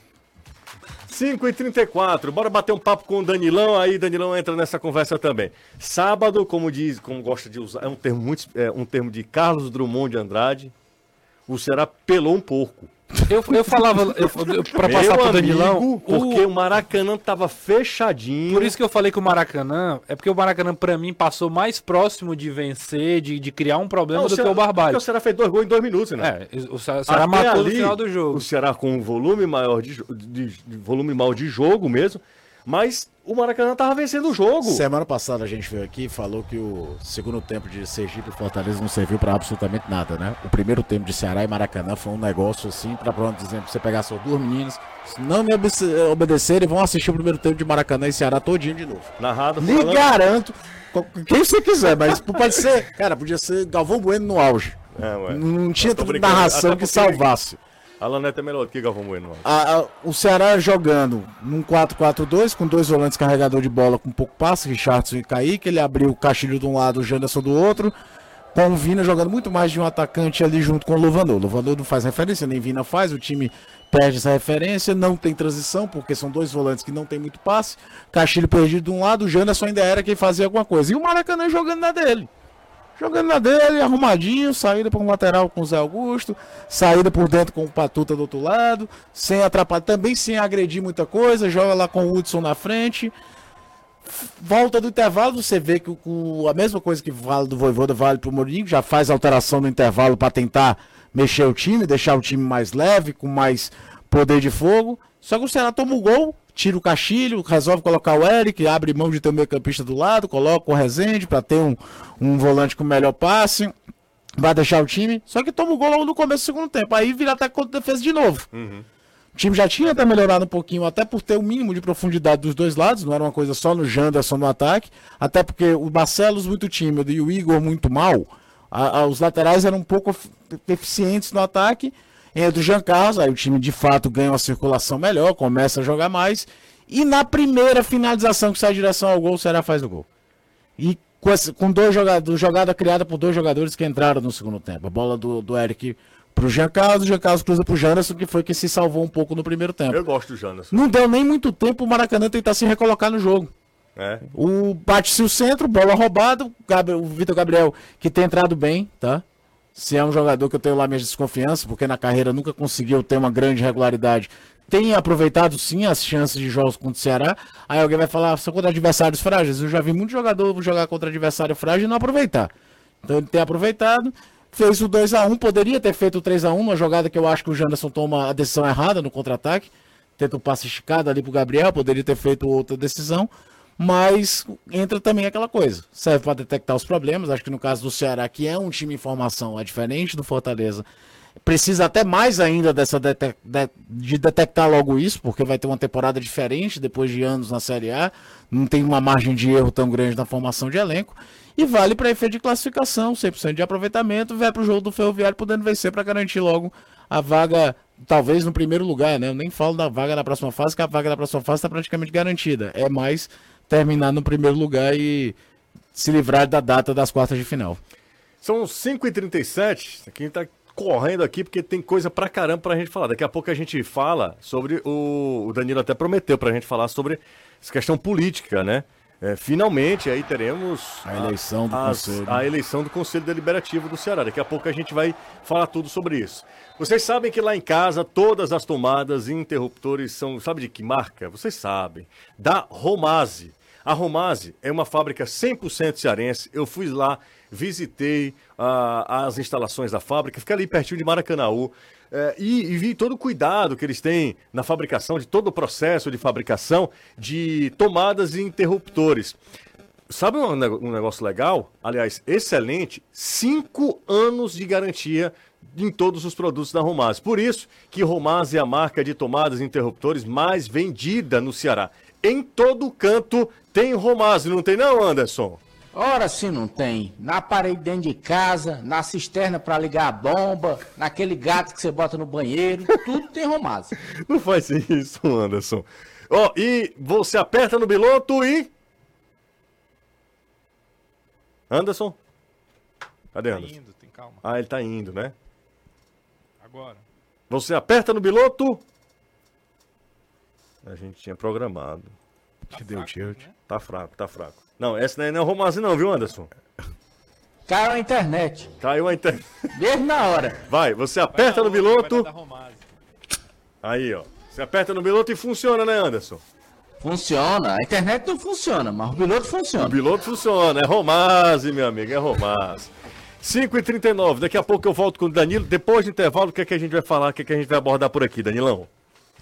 5 e 34 bora bater um papo com o Danilão, aí Danilão entra nessa conversa também. Sábado, como diz, como gosta de usar, é um termo muito, é um termo de Carlos Drummond de Andrade, o Ceará pelou um porco. Eu, eu falava, eu, pra passar Meu pro Danilão. Amigo, porque o... o Maracanã tava fechadinho. Por isso que eu falei que o Maracanã. É porque o Maracanã, pra mim, passou mais próximo de vencer, de, de criar um problema Não, do Ceará, que o Barbalho. Porque o Ceará fez dois gols em dois minutos, né? É, o Ceará Até matou ali, no final do jogo. O Ceará com um volume maior de, de, de volume maior de jogo mesmo. Mas o Maracanã tava vencendo o jogo. Semana passada a gente veio aqui e falou que o segundo tempo de Sergipe e Fortaleza não serviu para absolutamente nada, né? O primeiro tempo de Ceará e Maracanã foi um negócio assim, para pronto, exemplo, você pegar só duas meninas, se não me obedecerem, vão assistir o primeiro tempo de Maracanã e Ceará todinho de novo. Narrado Me falando... garanto, quem você quiser, mas pode ser, cara, podia ser Galvão Bueno no auge. É, ué. Não tinha narração que salvasse. Alan Neto é melhor do que Galvão Bueno. A, a, o Ceará jogando num 4-4-2, com dois volantes carregador de bola com pouco passe, Richardson e Kaique. Ele abriu o Castilho de um lado, o Janderson do outro. Com o Vina jogando muito mais de um atacante ali junto com o Luvanor. O não faz referência, nem Vina faz. O time perde essa referência. Não tem transição, porque são dois volantes que não tem muito passe. Castilho perdido de um lado, o Janderson ainda era quem fazia alguma coisa. E o Maracanã jogando na dele. Jogando na dele, arrumadinho, saída para um lateral com o Zé Augusto, saída por dentro com o Patuta do outro lado, sem atrapalhar, também sem agredir muita coisa, joga lá com o Hudson na frente. Volta do intervalo, você vê que o, a mesma coisa que vale do Voivoda vale pro Mourinho, já faz alteração no intervalo para tentar mexer o time, deixar o time mais leve, com mais poder de fogo. Só que o Ceará toma o gol, tira o Castilho, resolve colocar o Eric, abre mão de ter o meio campista do lado, coloca o Rezende para ter um, um volante com melhor passe. vai deixar o time, só que toma o gol logo no começo do segundo tempo. Aí vira até contra defesa de novo. Uhum. O time já tinha até melhorado um pouquinho, até por ter o um mínimo de profundidade dos dois lados, não era uma coisa só no Janderson no ataque, até porque o Barcelos muito tímido e o Igor muito mal, a, a, os laterais eram um pouco deficientes no ataque, entra o Jean Carlos, aí o time de fato ganha uma circulação melhor, começa a jogar mais, e na primeira finalização que sai em direção ao gol, o Ceará faz o gol. E com, esse, com dois jogadores, jogada criada por dois jogadores que entraram no segundo tempo. A bola do, do Eric pro Jean Carlos, o Jean Carlos cruza pro Janderson, que foi que se salvou um pouco no primeiro tempo. Eu gosto do Janderson. Não deu nem muito tempo o Maracanã tentar se recolocar no jogo. É. O bate-se o centro, bola roubada, o Vitor Gabriel, que tem entrado bem, tá? Se é um jogador que eu tenho lá minha desconfiança, porque na carreira nunca conseguiu ter uma grande regularidade, tem aproveitado sim as chances de jogos contra o Ceará. Aí alguém vai falar, são contra adversários frágeis. Eu já vi muito jogador jogar contra adversário frágil e não aproveitar. Então ele tem aproveitado, fez o 2 a 1 poderia ter feito o 3 a 1 uma jogada que eu acho que o Janderson toma a decisão errada no contra-ataque. Tenta um passe esticado ali pro Gabriel, poderia ter feito outra decisão. Mas entra também aquela coisa. Serve para detectar os problemas. Acho que no caso do Ceará, que é um time em formação, é diferente do Fortaleza precisa até mais ainda dessa de, de, detectar logo isso, porque vai ter uma temporada diferente depois de anos na Série A, não tem uma margem de erro tão grande na formação de elenco, e vale para efeito de classificação, 100% de aproveitamento, vai para o jogo do Ferroviário podendo vencer para garantir logo a vaga, talvez no primeiro lugar, né? Eu nem falo da vaga da próxima fase, que a vaga da próxima fase está praticamente garantida, é mais terminar no primeiro lugar e se livrar da data das quartas de final. São 5h37, aqui está correndo aqui porque tem coisa pra caramba pra gente falar. Daqui a pouco a gente fala sobre o. O Danilo até prometeu pra gente falar sobre essa questão política, né? É, finalmente aí teremos a eleição do conselho. A eleição do Conselho Deliberativo do Ceará. Daqui a pouco a gente vai falar tudo sobre isso. Vocês sabem que lá em casa todas as tomadas e interruptores são, sabe de que marca? Vocês sabem. Da Romase. A Romase é uma fábrica 100% cearense. Eu fui lá visitei uh, as instalações da fábrica, fiquei ali pertinho de Maracanaú. Uh, e, e, vi todo o cuidado que eles têm na fabricação, de todo o processo de fabricação de tomadas e interruptores. Sabe um, um negócio legal? Aliás, excelente: cinco anos de garantia em todos os produtos da Romaz. Por isso que Romaz é a marca de tomadas e interruptores mais vendida no Ceará. Em todo canto tem Romaz, não tem não, Anderson? Ora, se não tem. Na parede dentro de casa, na cisterna para ligar a bomba, naquele gato que você bota no banheiro, tudo tem romaz. Não faz isso, Anderson. Ó, oh, e você aperta no biloto e. Anderson? Cadê tá Anderson? Tá indo, tem calma. Ah, ele tá indo, né? Agora. Você aperta no biloto. A gente tinha programado. Tá deu tilt. Né? Tá fraco, tá fraco. Não, essa não é romance não, viu, Anderson? Caiu a internet. Caiu a internet. Mesmo na hora. Vai, você aperta no piloto. Aí, ó. Você aperta no piloto e funciona, né, Anderson? Funciona. A internet não funciona, mas o piloto funciona. O piloto funciona. É Romase, meu amigo, é Romase. 5h39, daqui a pouco eu volto com o Danilo. Depois do intervalo, o que, é que a gente vai falar, o que, é que a gente vai abordar por aqui, Danilão?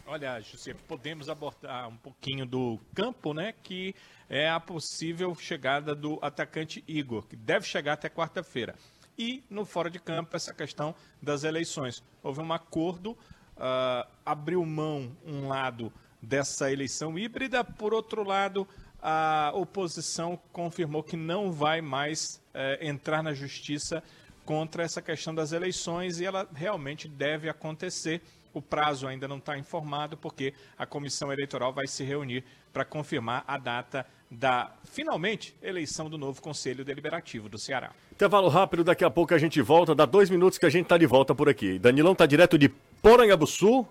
Olha, José, podemos abordar um pouquinho do campo, né? Que é a possível chegada do atacante Igor, que deve chegar até quarta-feira. E no fora de campo, essa questão das eleições. Houve um acordo, uh, abriu mão um lado dessa eleição híbrida, por outro lado, a oposição confirmou que não vai mais uh, entrar na justiça contra essa questão das eleições e ela realmente deve acontecer o prazo ainda não está informado, porque a comissão eleitoral vai se reunir para confirmar a data da, finalmente, eleição do novo Conselho Deliberativo do Ceará. Intervalo rápido, daqui a pouco a gente volta. Dá dois minutos que a gente está de volta por aqui. Danilão está direto de Porangabuçu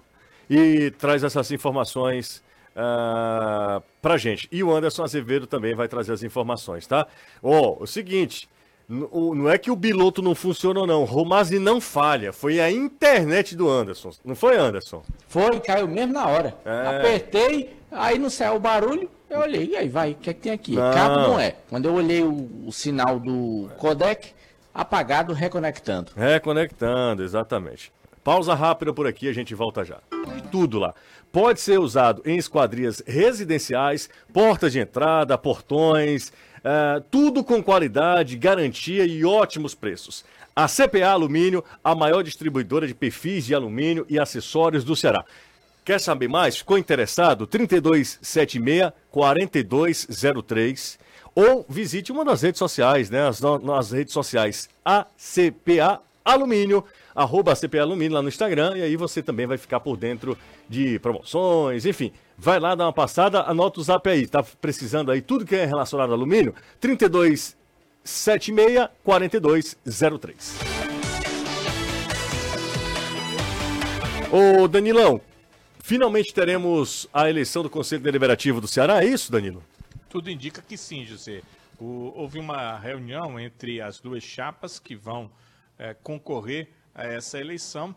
e traz essas informações uh, pra gente. E o Anderson Azevedo também vai trazer as informações, tá? Ó, oh, o seguinte, não é que o biloto não funciona ou não. Romazzi não falha. Foi a internet do Anderson. Não foi, Anderson? Foi, caiu mesmo na hora. É... Apertei, aí não saiu o barulho. Eu olhei, e aí vai, o que é que tem aqui? Não. Cabo não é. Quando eu olhei o, o sinal do codec, apagado, reconectando. Reconectando, exatamente. Pausa rápida por aqui, a gente volta já. Tudo lá. Pode ser usado em esquadrias residenciais, portas de entrada, portões, Uh, tudo com qualidade, garantia e ótimos preços. A CPA Alumínio, a maior distribuidora de perfis de alumínio e acessórios do Ceará. Quer saber mais? Ficou interessado? 3276 4203 ou visite uma das redes sociais, né? As, nas redes sociais ACPA Alumínio, arroba ACPA Alumínio lá no Instagram, e aí você também vai ficar por dentro de promoções, enfim. Vai lá dar uma passada, anota o zap aí, tá precisando aí tudo que é relacionado a alumínio? 32 76 4203. Ô Danilão, finalmente teremos a eleição do Conselho Deliberativo do Ceará, é isso, Danilo? Tudo indica que sim, José. O, houve uma reunião entre as duas chapas que vão é, concorrer a essa eleição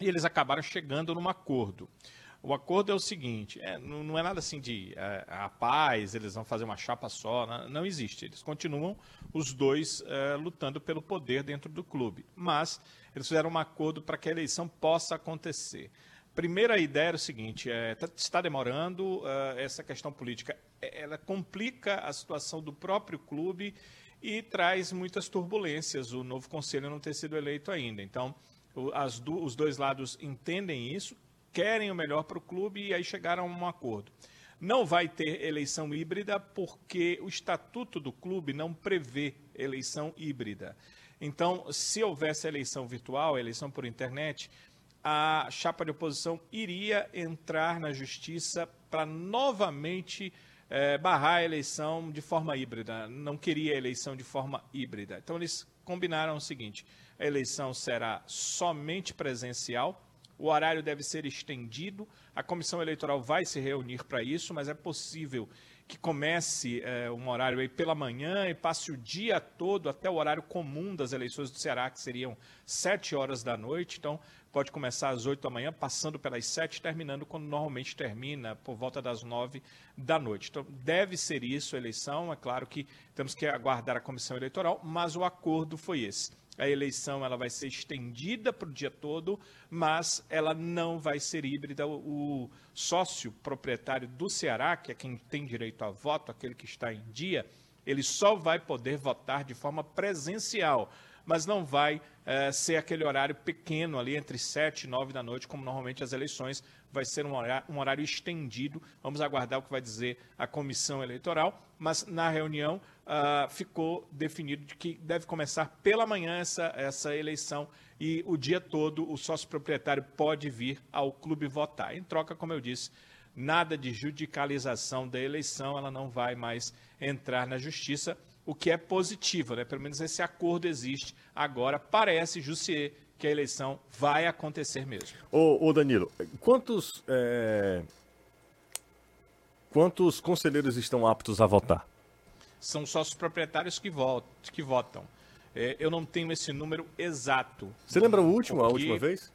e eles acabaram chegando num acordo. O acordo é o seguinte: é, não, não, é nada assim de é, a paz, eles vão fazer uma chapa só, não, não existe. Eles continuam os dois é, lutando pelo poder dentro do clube. Mas eles fizeram um acordo para que a eleição possa acontecer. Primeira ideia era o seguinte: é, tá, está demorando é, essa questão política, é, ela complica a situação do próprio clube e traz muitas turbulências. O novo conselho não ter sido eleito ainda. Então, do, os dois lados entendem isso, querem o melhor para o clube e aí chegaram a um acordo. Não vai ter eleição híbrida porque o estatuto do clube não prevê eleição híbrida. Então, se houvesse eleição virtual, eleição por internet, a chapa de oposição iria entrar na justiça para novamente é, barrar a eleição de forma híbrida. Não queria eleição de forma híbrida. Então, eles combinaram o seguinte: a eleição será somente presencial o horário deve ser estendido. A comissão eleitoral vai se reunir para isso, mas é possível que comece é, um horário aí pela manhã e passe o dia todo até o horário comum das eleições do Ceará, que seriam 7 horas da noite. Então, pode começar às 8 da manhã, passando pelas 7, terminando quando normalmente termina, por volta das 9 da noite. Então, deve ser isso a eleição. É claro que temos que aguardar a comissão eleitoral, mas o acordo foi esse a eleição ela vai ser estendida para o dia todo, mas ela não vai ser híbrida. O sócio proprietário do Ceará, que é quem tem direito a voto, aquele que está em dia, ele só vai poder votar de forma presencial, mas não vai é, ser aquele horário pequeno ali entre 7 e 9 da noite, como normalmente as eleições, vai ser um horário, um horário estendido. Vamos aguardar o que vai dizer a comissão eleitoral, mas na reunião uh, ficou definido de que deve começar pela manhã essa, essa eleição e o dia todo o sócio proprietário pode vir ao clube votar. Em troca, como eu disse, nada de judicialização da eleição, ela não vai mais entrar na justiça, o que é positivo, né? Pelo menos esse acordo existe agora. Parece, Jussier, que a eleição vai acontecer mesmo. Ô, ô Danilo, quantos, é... quantos conselheiros estão aptos a votar? são sócios proprietários que, votam. Que votam. É, eu não tenho esse número exato. Você lembra o último, a última vez?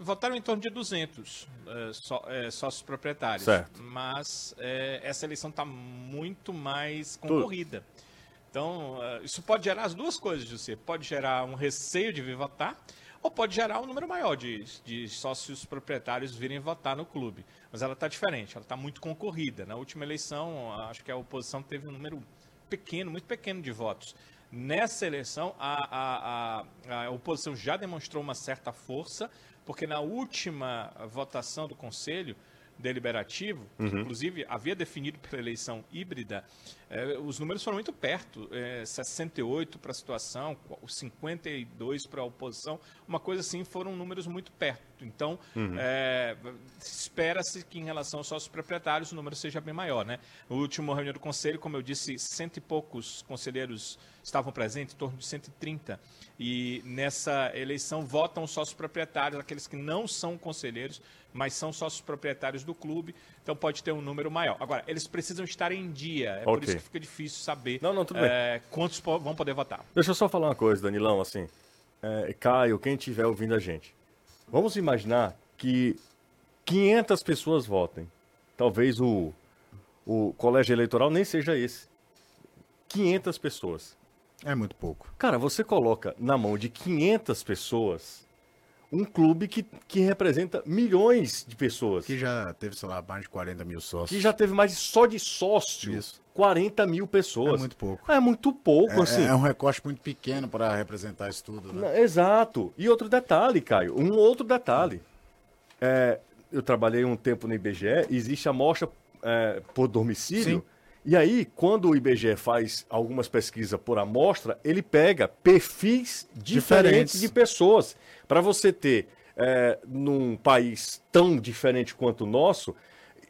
Votaram em torno de 200 é, só, é, sócios proprietários. Certo. Mas é, essa eleição está muito mais concorrida. Tudo. Então, isso pode gerar as duas coisas, José. Pode gerar um receio de vir votar ou pode gerar um número maior de, de sócios proprietários virem votar no clube. Mas ela está diferente, ela está muito concorrida. Na última eleição, acho que a oposição teve um número pequeno, muito pequeno de votos. Nessa eleição, a, a, a, a oposição já demonstrou uma certa força, porque na última votação do Conselho, deliberativo, uhum. inclusive havia definido pela eleição híbrida, eh, os números foram muito perto, eh, 68 para a situação, 52 para a oposição, uma coisa assim, foram números muito perto. Então, uhum. eh, espera-se que em relação aos sócios proprietários o número seja bem maior. Né? No último reunião do conselho, como eu disse, cento e poucos conselheiros estavam presentes, em torno de 130. E nessa eleição votam os sócios proprietários, aqueles que não são conselheiros, mas são sócios proprietários do clube, então pode ter um número maior. Agora, eles precisam estar em dia, é okay. por isso que fica difícil saber não, não, é, quantos vão poder votar. Deixa eu só falar uma coisa, Danilão, assim, é, Caio, quem estiver ouvindo a gente, vamos imaginar que 500 pessoas votem. Talvez o, o colégio eleitoral nem seja esse. 500 pessoas. É muito pouco. Cara, você coloca na mão de 500 pessoas um clube que, que representa milhões de pessoas. Que já teve, sei lá, mais de 40 mil sócios. Que já teve mais só de sócio. Isso. 40 mil pessoas. É muito pouco. É muito pouco, é, assim. É um recorte muito pequeno para representar isso tudo, né? Exato. E outro detalhe, Caio, um outro detalhe. É, eu trabalhei um tempo no IBGE, existe a amostra é, por domicílio. Sim. E aí, quando o IBGE faz algumas pesquisas por amostra, ele pega perfis diferentes, diferentes. de pessoas. Para você ter, é, num país tão diferente quanto o nosso,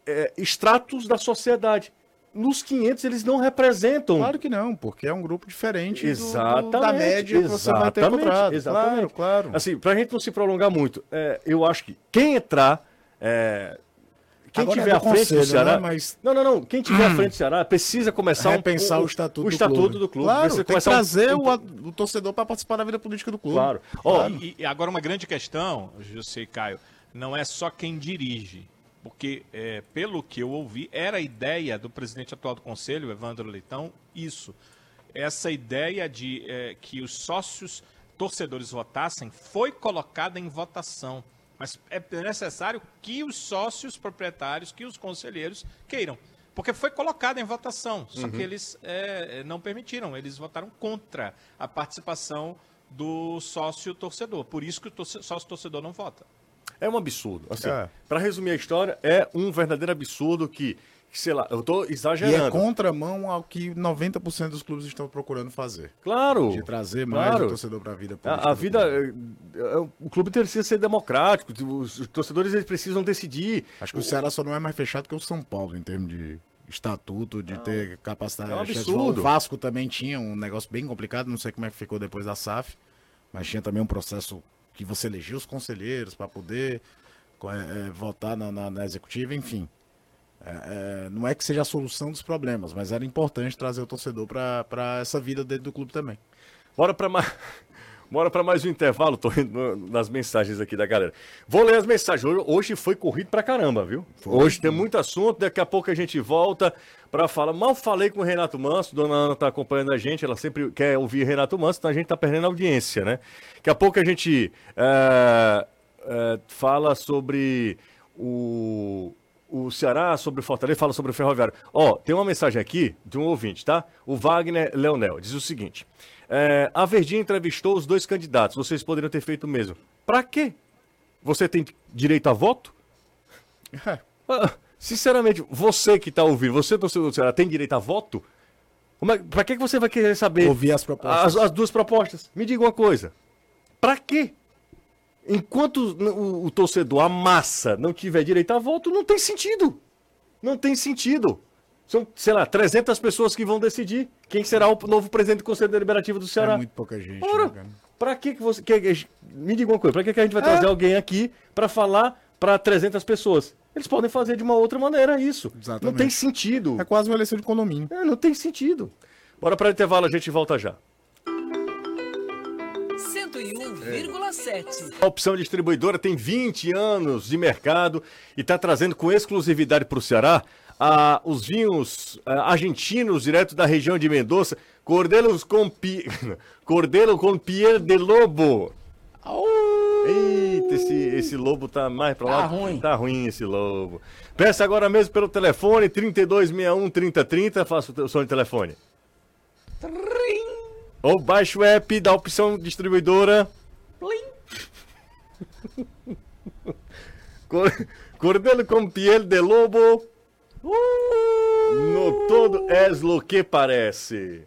é, extratos da sociedade. Nos 500 eles não representam. Claro que não, porque é um grupo diferente exatamente, do, da média que você vai ter encontrado. Exatamente. Claro, claro. Assim, pra gente não se prolongar muito, é, eu acho que quem entrar, é, quem Agora tiver é à frente conselho, do Ceará. Né? Mas... Não, não, não. Quem tiver hum. à frente do Ceará precisa começar a pensar um, o, o estatuto, o estatuto do clube. Do clube. Claro, tem que trazer um... o, o, torcedor para participar da vida política do clube. Claro. claro. E, e, agora uma grande questão, José e Caio, não é só quem dirige. Porque, é, pelo que eu ouvi, era a ideia do presidente atual do conselho, Evandro Leitão, isso. Essa ideia de é, que os sócios torcedores votassem foi colocada em votação. Mas é necessário que os sócios proprietários, que os conselheiros queiram. Porque foi colocado em votação, só uhum. que eles é, não permitiram, eles votaram contra a participação do sócio torcedor. Por isso que o sócio torcedor não vota. É um absurdo. Assim, é. Para resumir a história, é um verdadeiro absurdo que sei lá, eu tô exagerando. E é contramão ao que 90% dos clubes estão procurando fazer. Claro. De trazer mais claro. o torcedor para a vida A, vida, é, é, o clube precisa ser democrático, os, torcedores eles precisam decidir. Acho que o, o Ceará só não é mais fechado que o São Paulo em termos de estatuto, de não, ter capacidade. É um absurdo. O Vasco também tinha um negócio bem complicado, não sei como é que ficou depois da SAF, mas tinha também um processo que você elegia os conselheiros para poder é, votar na, na, na executiva, enfim. É, é, não é que seja a solução dos problemas, mas era importante trazer o torcedor para essa vida dentro do clube também. Bora para mais. Bora para mais um intervalo, tô indo nas mensagens aqui da galera. Vou ler as mensagens. Hoje foi corrido pra caramba, viu? Foi. Hoje tem muito assunto, daqui a pouco a gente volta para falar. Mal falei com o Renato Manso, dona Ana tá acompanhando a gente, ela sempre quer ouvir Renato Manso, então a gente tá perdendo a audiência, né? Daqui a pouco a gente é, é, fala sobre o, o Ceará, sobre o Fortaleza, fala sobre o Ferroviário. Ó, tem uma mensagem aqui de um ouvinte, tá? O Wagner Leonel diz o seguinte: é, a Verdinha entrevistou os dois candidatos, vocês poderiam ter feito o mesmo. Pra quê? Você tem direito a voto? É. Ah, sinceramente, você que tá ouvindo, você, torcedor do Ceará, tem direito a voto? Como é, pra que você vai querer saber? Ouvir as propostas. As, as duas propostas. Me diga uma coisa. Pra quê? Enquanto o, o, torcedor, a massa, não tiver direito a voto, não tem sentido. Não tem sentido. São, sei lá, 300 pessoas que vão decidir quem será o novo presidente do Conselho Deliberativo do Ceará. É muito pouca gente. Ora, né, pra que, que você. Que, me diga uma coisa, pra que, que a gente vai é. trazer alguém aqui para falar para 300 pessoas? Eles podem fazer de uma outra maneira isso. Exatamente. Não tem sentido. É quase uma eleição de condomínio. É, não tem sentido. Bora para intervalo, a gente volta já. 101,7. A opção distribuidora tem 20 anos de mercado e está trazendo com exclusividade para o Ceará ah, os vinhos ah, argentinos direto da região de Mendoza, Cordelos com pi... Cordelo com Pierre de Lobo. Eita, esse, esse lobo tá mais pra lá. Tá ruim. Tá ruim esse lobo. Peça agora mesmo pelo telefone 3261 3030. Faça o som de telefone. Trim. Ou baixe o app da opção distribuidora. Cordelo com piel de lobo. Uh! No todo és lo que parece.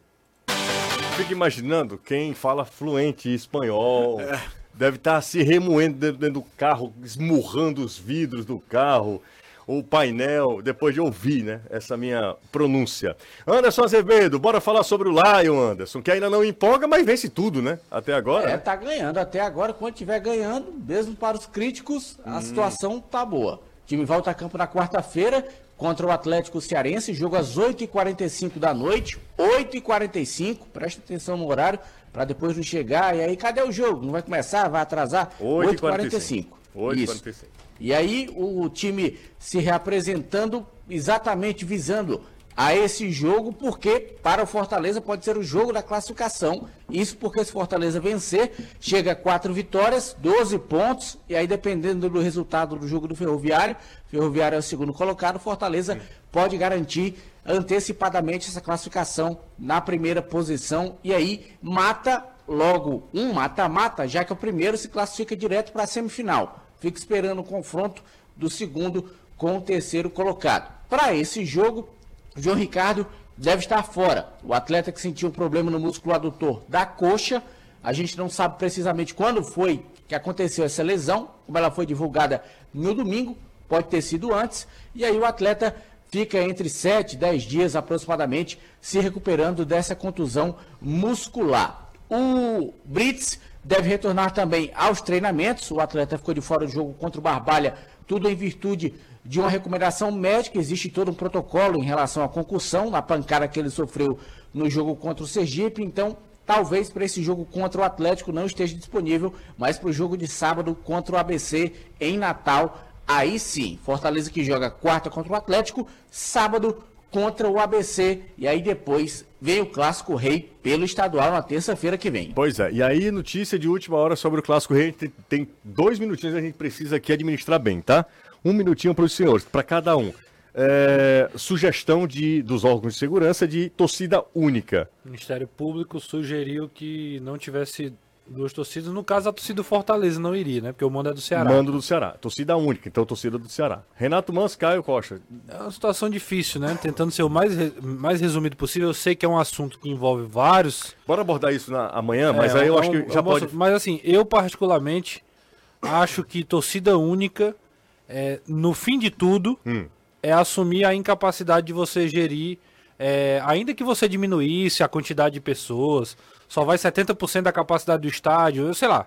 Fica imaginando quem fala fluente espanhol. É. Deve estar tá se remoendo dentro do carro, esmurrando os vidros do carro o painel, depois de ouvir, né, essa minha pronúncia. Anderson Azevedo, bora falar sobre o Lion, Anderson, que ainda não empolga, mas vence tudo, né, até agora. É, né? tá ganhando até agora, quando estiver ganhando, mesmo para os críticos, a hum. situação tá boa. O time volta a campo na quarta-feira contra o Atlético Cearense, jogo às 8h45 da noite, 8h45, presta atenção no horário, para depois não chegar, e aí cadê o jogo? Não vai começar? Vai atrasar? 8h45. 8h45. E aí o, time se reapresentando exatamente visando a esse jogo, porque para o Fortaleza pode ser o jogo da classificação. Isso porque se Fortaleza vencer, chega a quatro vitórias, 12 pontos, e aí dependendo do resultado do jogo do Ferroviário, Ferroviário é o segundo colocado, Fortaleza pode garantir antecipadamente essa classificação na primeira posição e aí mata logo um mata-mata, já que o primeiro se classifica direto para a semifinal. Fica esperando o confronto do segundo com o terceiro colocado. Para esse jogo, João Ricardo deve estar fora. O atleta que sentiu um problema no músculo adutor da coxa, a gente não sabe precisamente quando foi que aconteceu essa lesão, como ela foi divulgada no domingo, pode ter sido antes, e aí o atleta fica entre 7 e 10 dias aproximadamente se recuperando dessa contusão muscular. O Brits deve retornar também aos treinamentos. O atleta ficou de fora do jogo contra o Barbalha, tudo em virtude de uma recomendação médica. Existe todo um protocolo em relação à concussão, na pancada que ele sofreu no jogo contra o Sergipe. Então, talvez para esse jogo contra o Atlético não esteja disponível, mas para o jogo de sábado contra o ABC em Natal, aí sim. Fortaleza que joga quarta contra o Atlético, sábado contra o ABC. E aí depois vem o Clássico Rei pelo estadual na terça-feira que vem. Pois é, e aí notícia de última hora sobre o Clássico Rei. Tem, tem dois minutinhos a gente precisa aqui administrar bem, tá? Um minutinho para os senhores, para cada um. É, sugestão de, dos órgãos de segurança de torcida única. O Ministério Público sugeriu que não tivesse duas torcidas. No caso, a torcida do Fortaleza não iria, né? Porque o mando é do Ceará. Mando do Ceará. Torcida única, então torcida do Ceará. Renato Mans, Caio Costa. É uma situação difícil, né? Tentando ser o mais, mais resumido possível. Eu sei que é um assunto que envolve vários. Bora abordar isso na, amanhã, mas é, aí eu acho que já pode. Mas assim, eu particularmente acho que torcida única é, no fim de tudo, hum. é assumir a incapacidade de você gerir, é, ainda que você diminuísse a quantidade de pessoas, só vai 70% da capacidade do estádio, eu sei lá.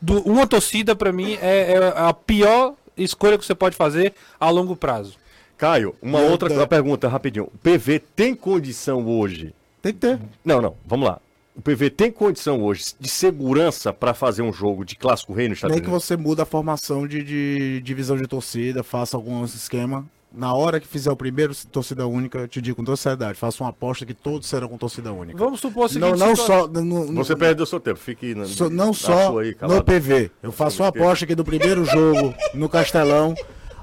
Do, uma torcida, para mim, é, é, a pior escolha que você pode fazer a longo prazo. Caio, uma outra pergunta rapidinho. O PV tem condição hoje? Tem que ter. Não, não, vamos lá o PV tem condição hoje de segurança para fazer um jogo de clássico rei no Estados Nem que você muda a formação de, de divisão de torcida, faça algum esquema. Na hora que fizer o primeiro torcida única, eu te digo com toda seriedade, faça uma aposta que todos serão com torcida única. Vamos supor o seguinte... Não, não só... No, no, você perdeu seu tempo, fique... Na, so, não só aí, no PV. Eu faço uma aposta que do primeiro jogo no Castelão,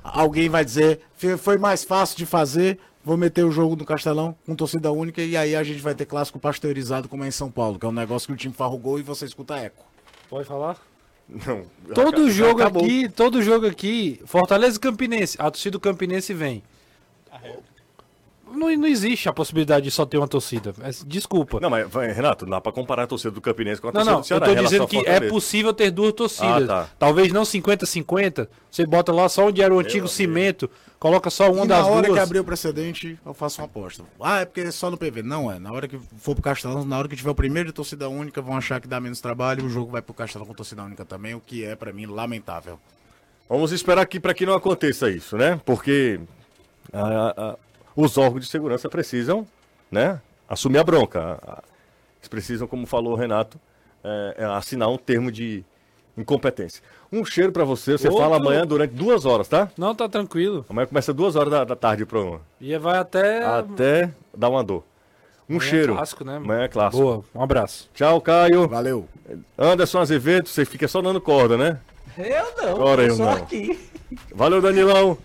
alguém vai dizer, foi mais fácil de fazer, Vou meter o jogo no Castelão com torcida única e aí a gente vai ter clássico pasteurizado como é em São Paulo, que é um negócio que o time farrugou e você escuta eco. Pode falar? Não. Todo jogo acabou. aqui, todo jogo aqui, Fortaleza e Campinense, a torcida do Campinense vem. Não, não existe a possibilidade de só ter uma torcida. É, desculpa. Não, mas Renato, não dá pra comparar a torcida do Campinense com a torcida não, não, do Ceará. Eu tô dizendo que é possível ter duas torcidas. Ah, tá. Talvez não 50-50. Você bota lá só onde era o antigo cimento, coloca só uma e das duas. Na hora que abrir o precedente, eu faço uma aposta. Ah, é porque é só no PV. Não é. Na hora que for pro Castelão, na hora que tiver o primeiro de torcida única, vão achar que dá menos trabalho. O jogo vai pro Castelão com torcida única também, o que é, para mim, lamentável. Vamos esperar aqui para que não aconteça isso, né? Porque a, a, os órgãos de segurança precisam né, assumir a bronca. Eles precisam, como falou o Renato, é, assinar um termo de incompetência. Um cheiro para você, você Outro... fala amanhã durante duas horas, tá? Não, tá tranquilo. Amanhã começa duas horas da, da tarde o programa. E vai até... Até dar uma dor. Um amanhã é cheiro. É clássico, né? Amanhã é clássico. Boa, um abraço. Tchau, Caio. Valeu. Anderson Azevedo, você fica só dando corda, né? Eu não, Agora eu, eu não. aqui. Valeu, Danilão.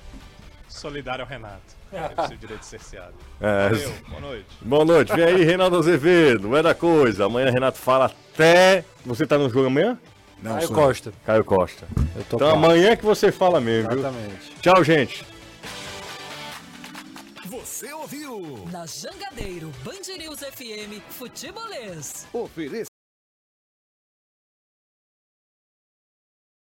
Solidário ao Renato. É o direito cerceado. É. Valeu, boa noite. Boa noite. Vem aí, Renato Azevedo. É da coisa. Amanhã Renato fala até. Você tá no jogo amanhã? Não, Caio sou. Costa. Caio Costa. então amanhã que você fala mesmo, Exatamente. Viu? Tchau, gente. Você ouviu? Na Jangadeiro, Band News FM, Futebolês. Oferecimento.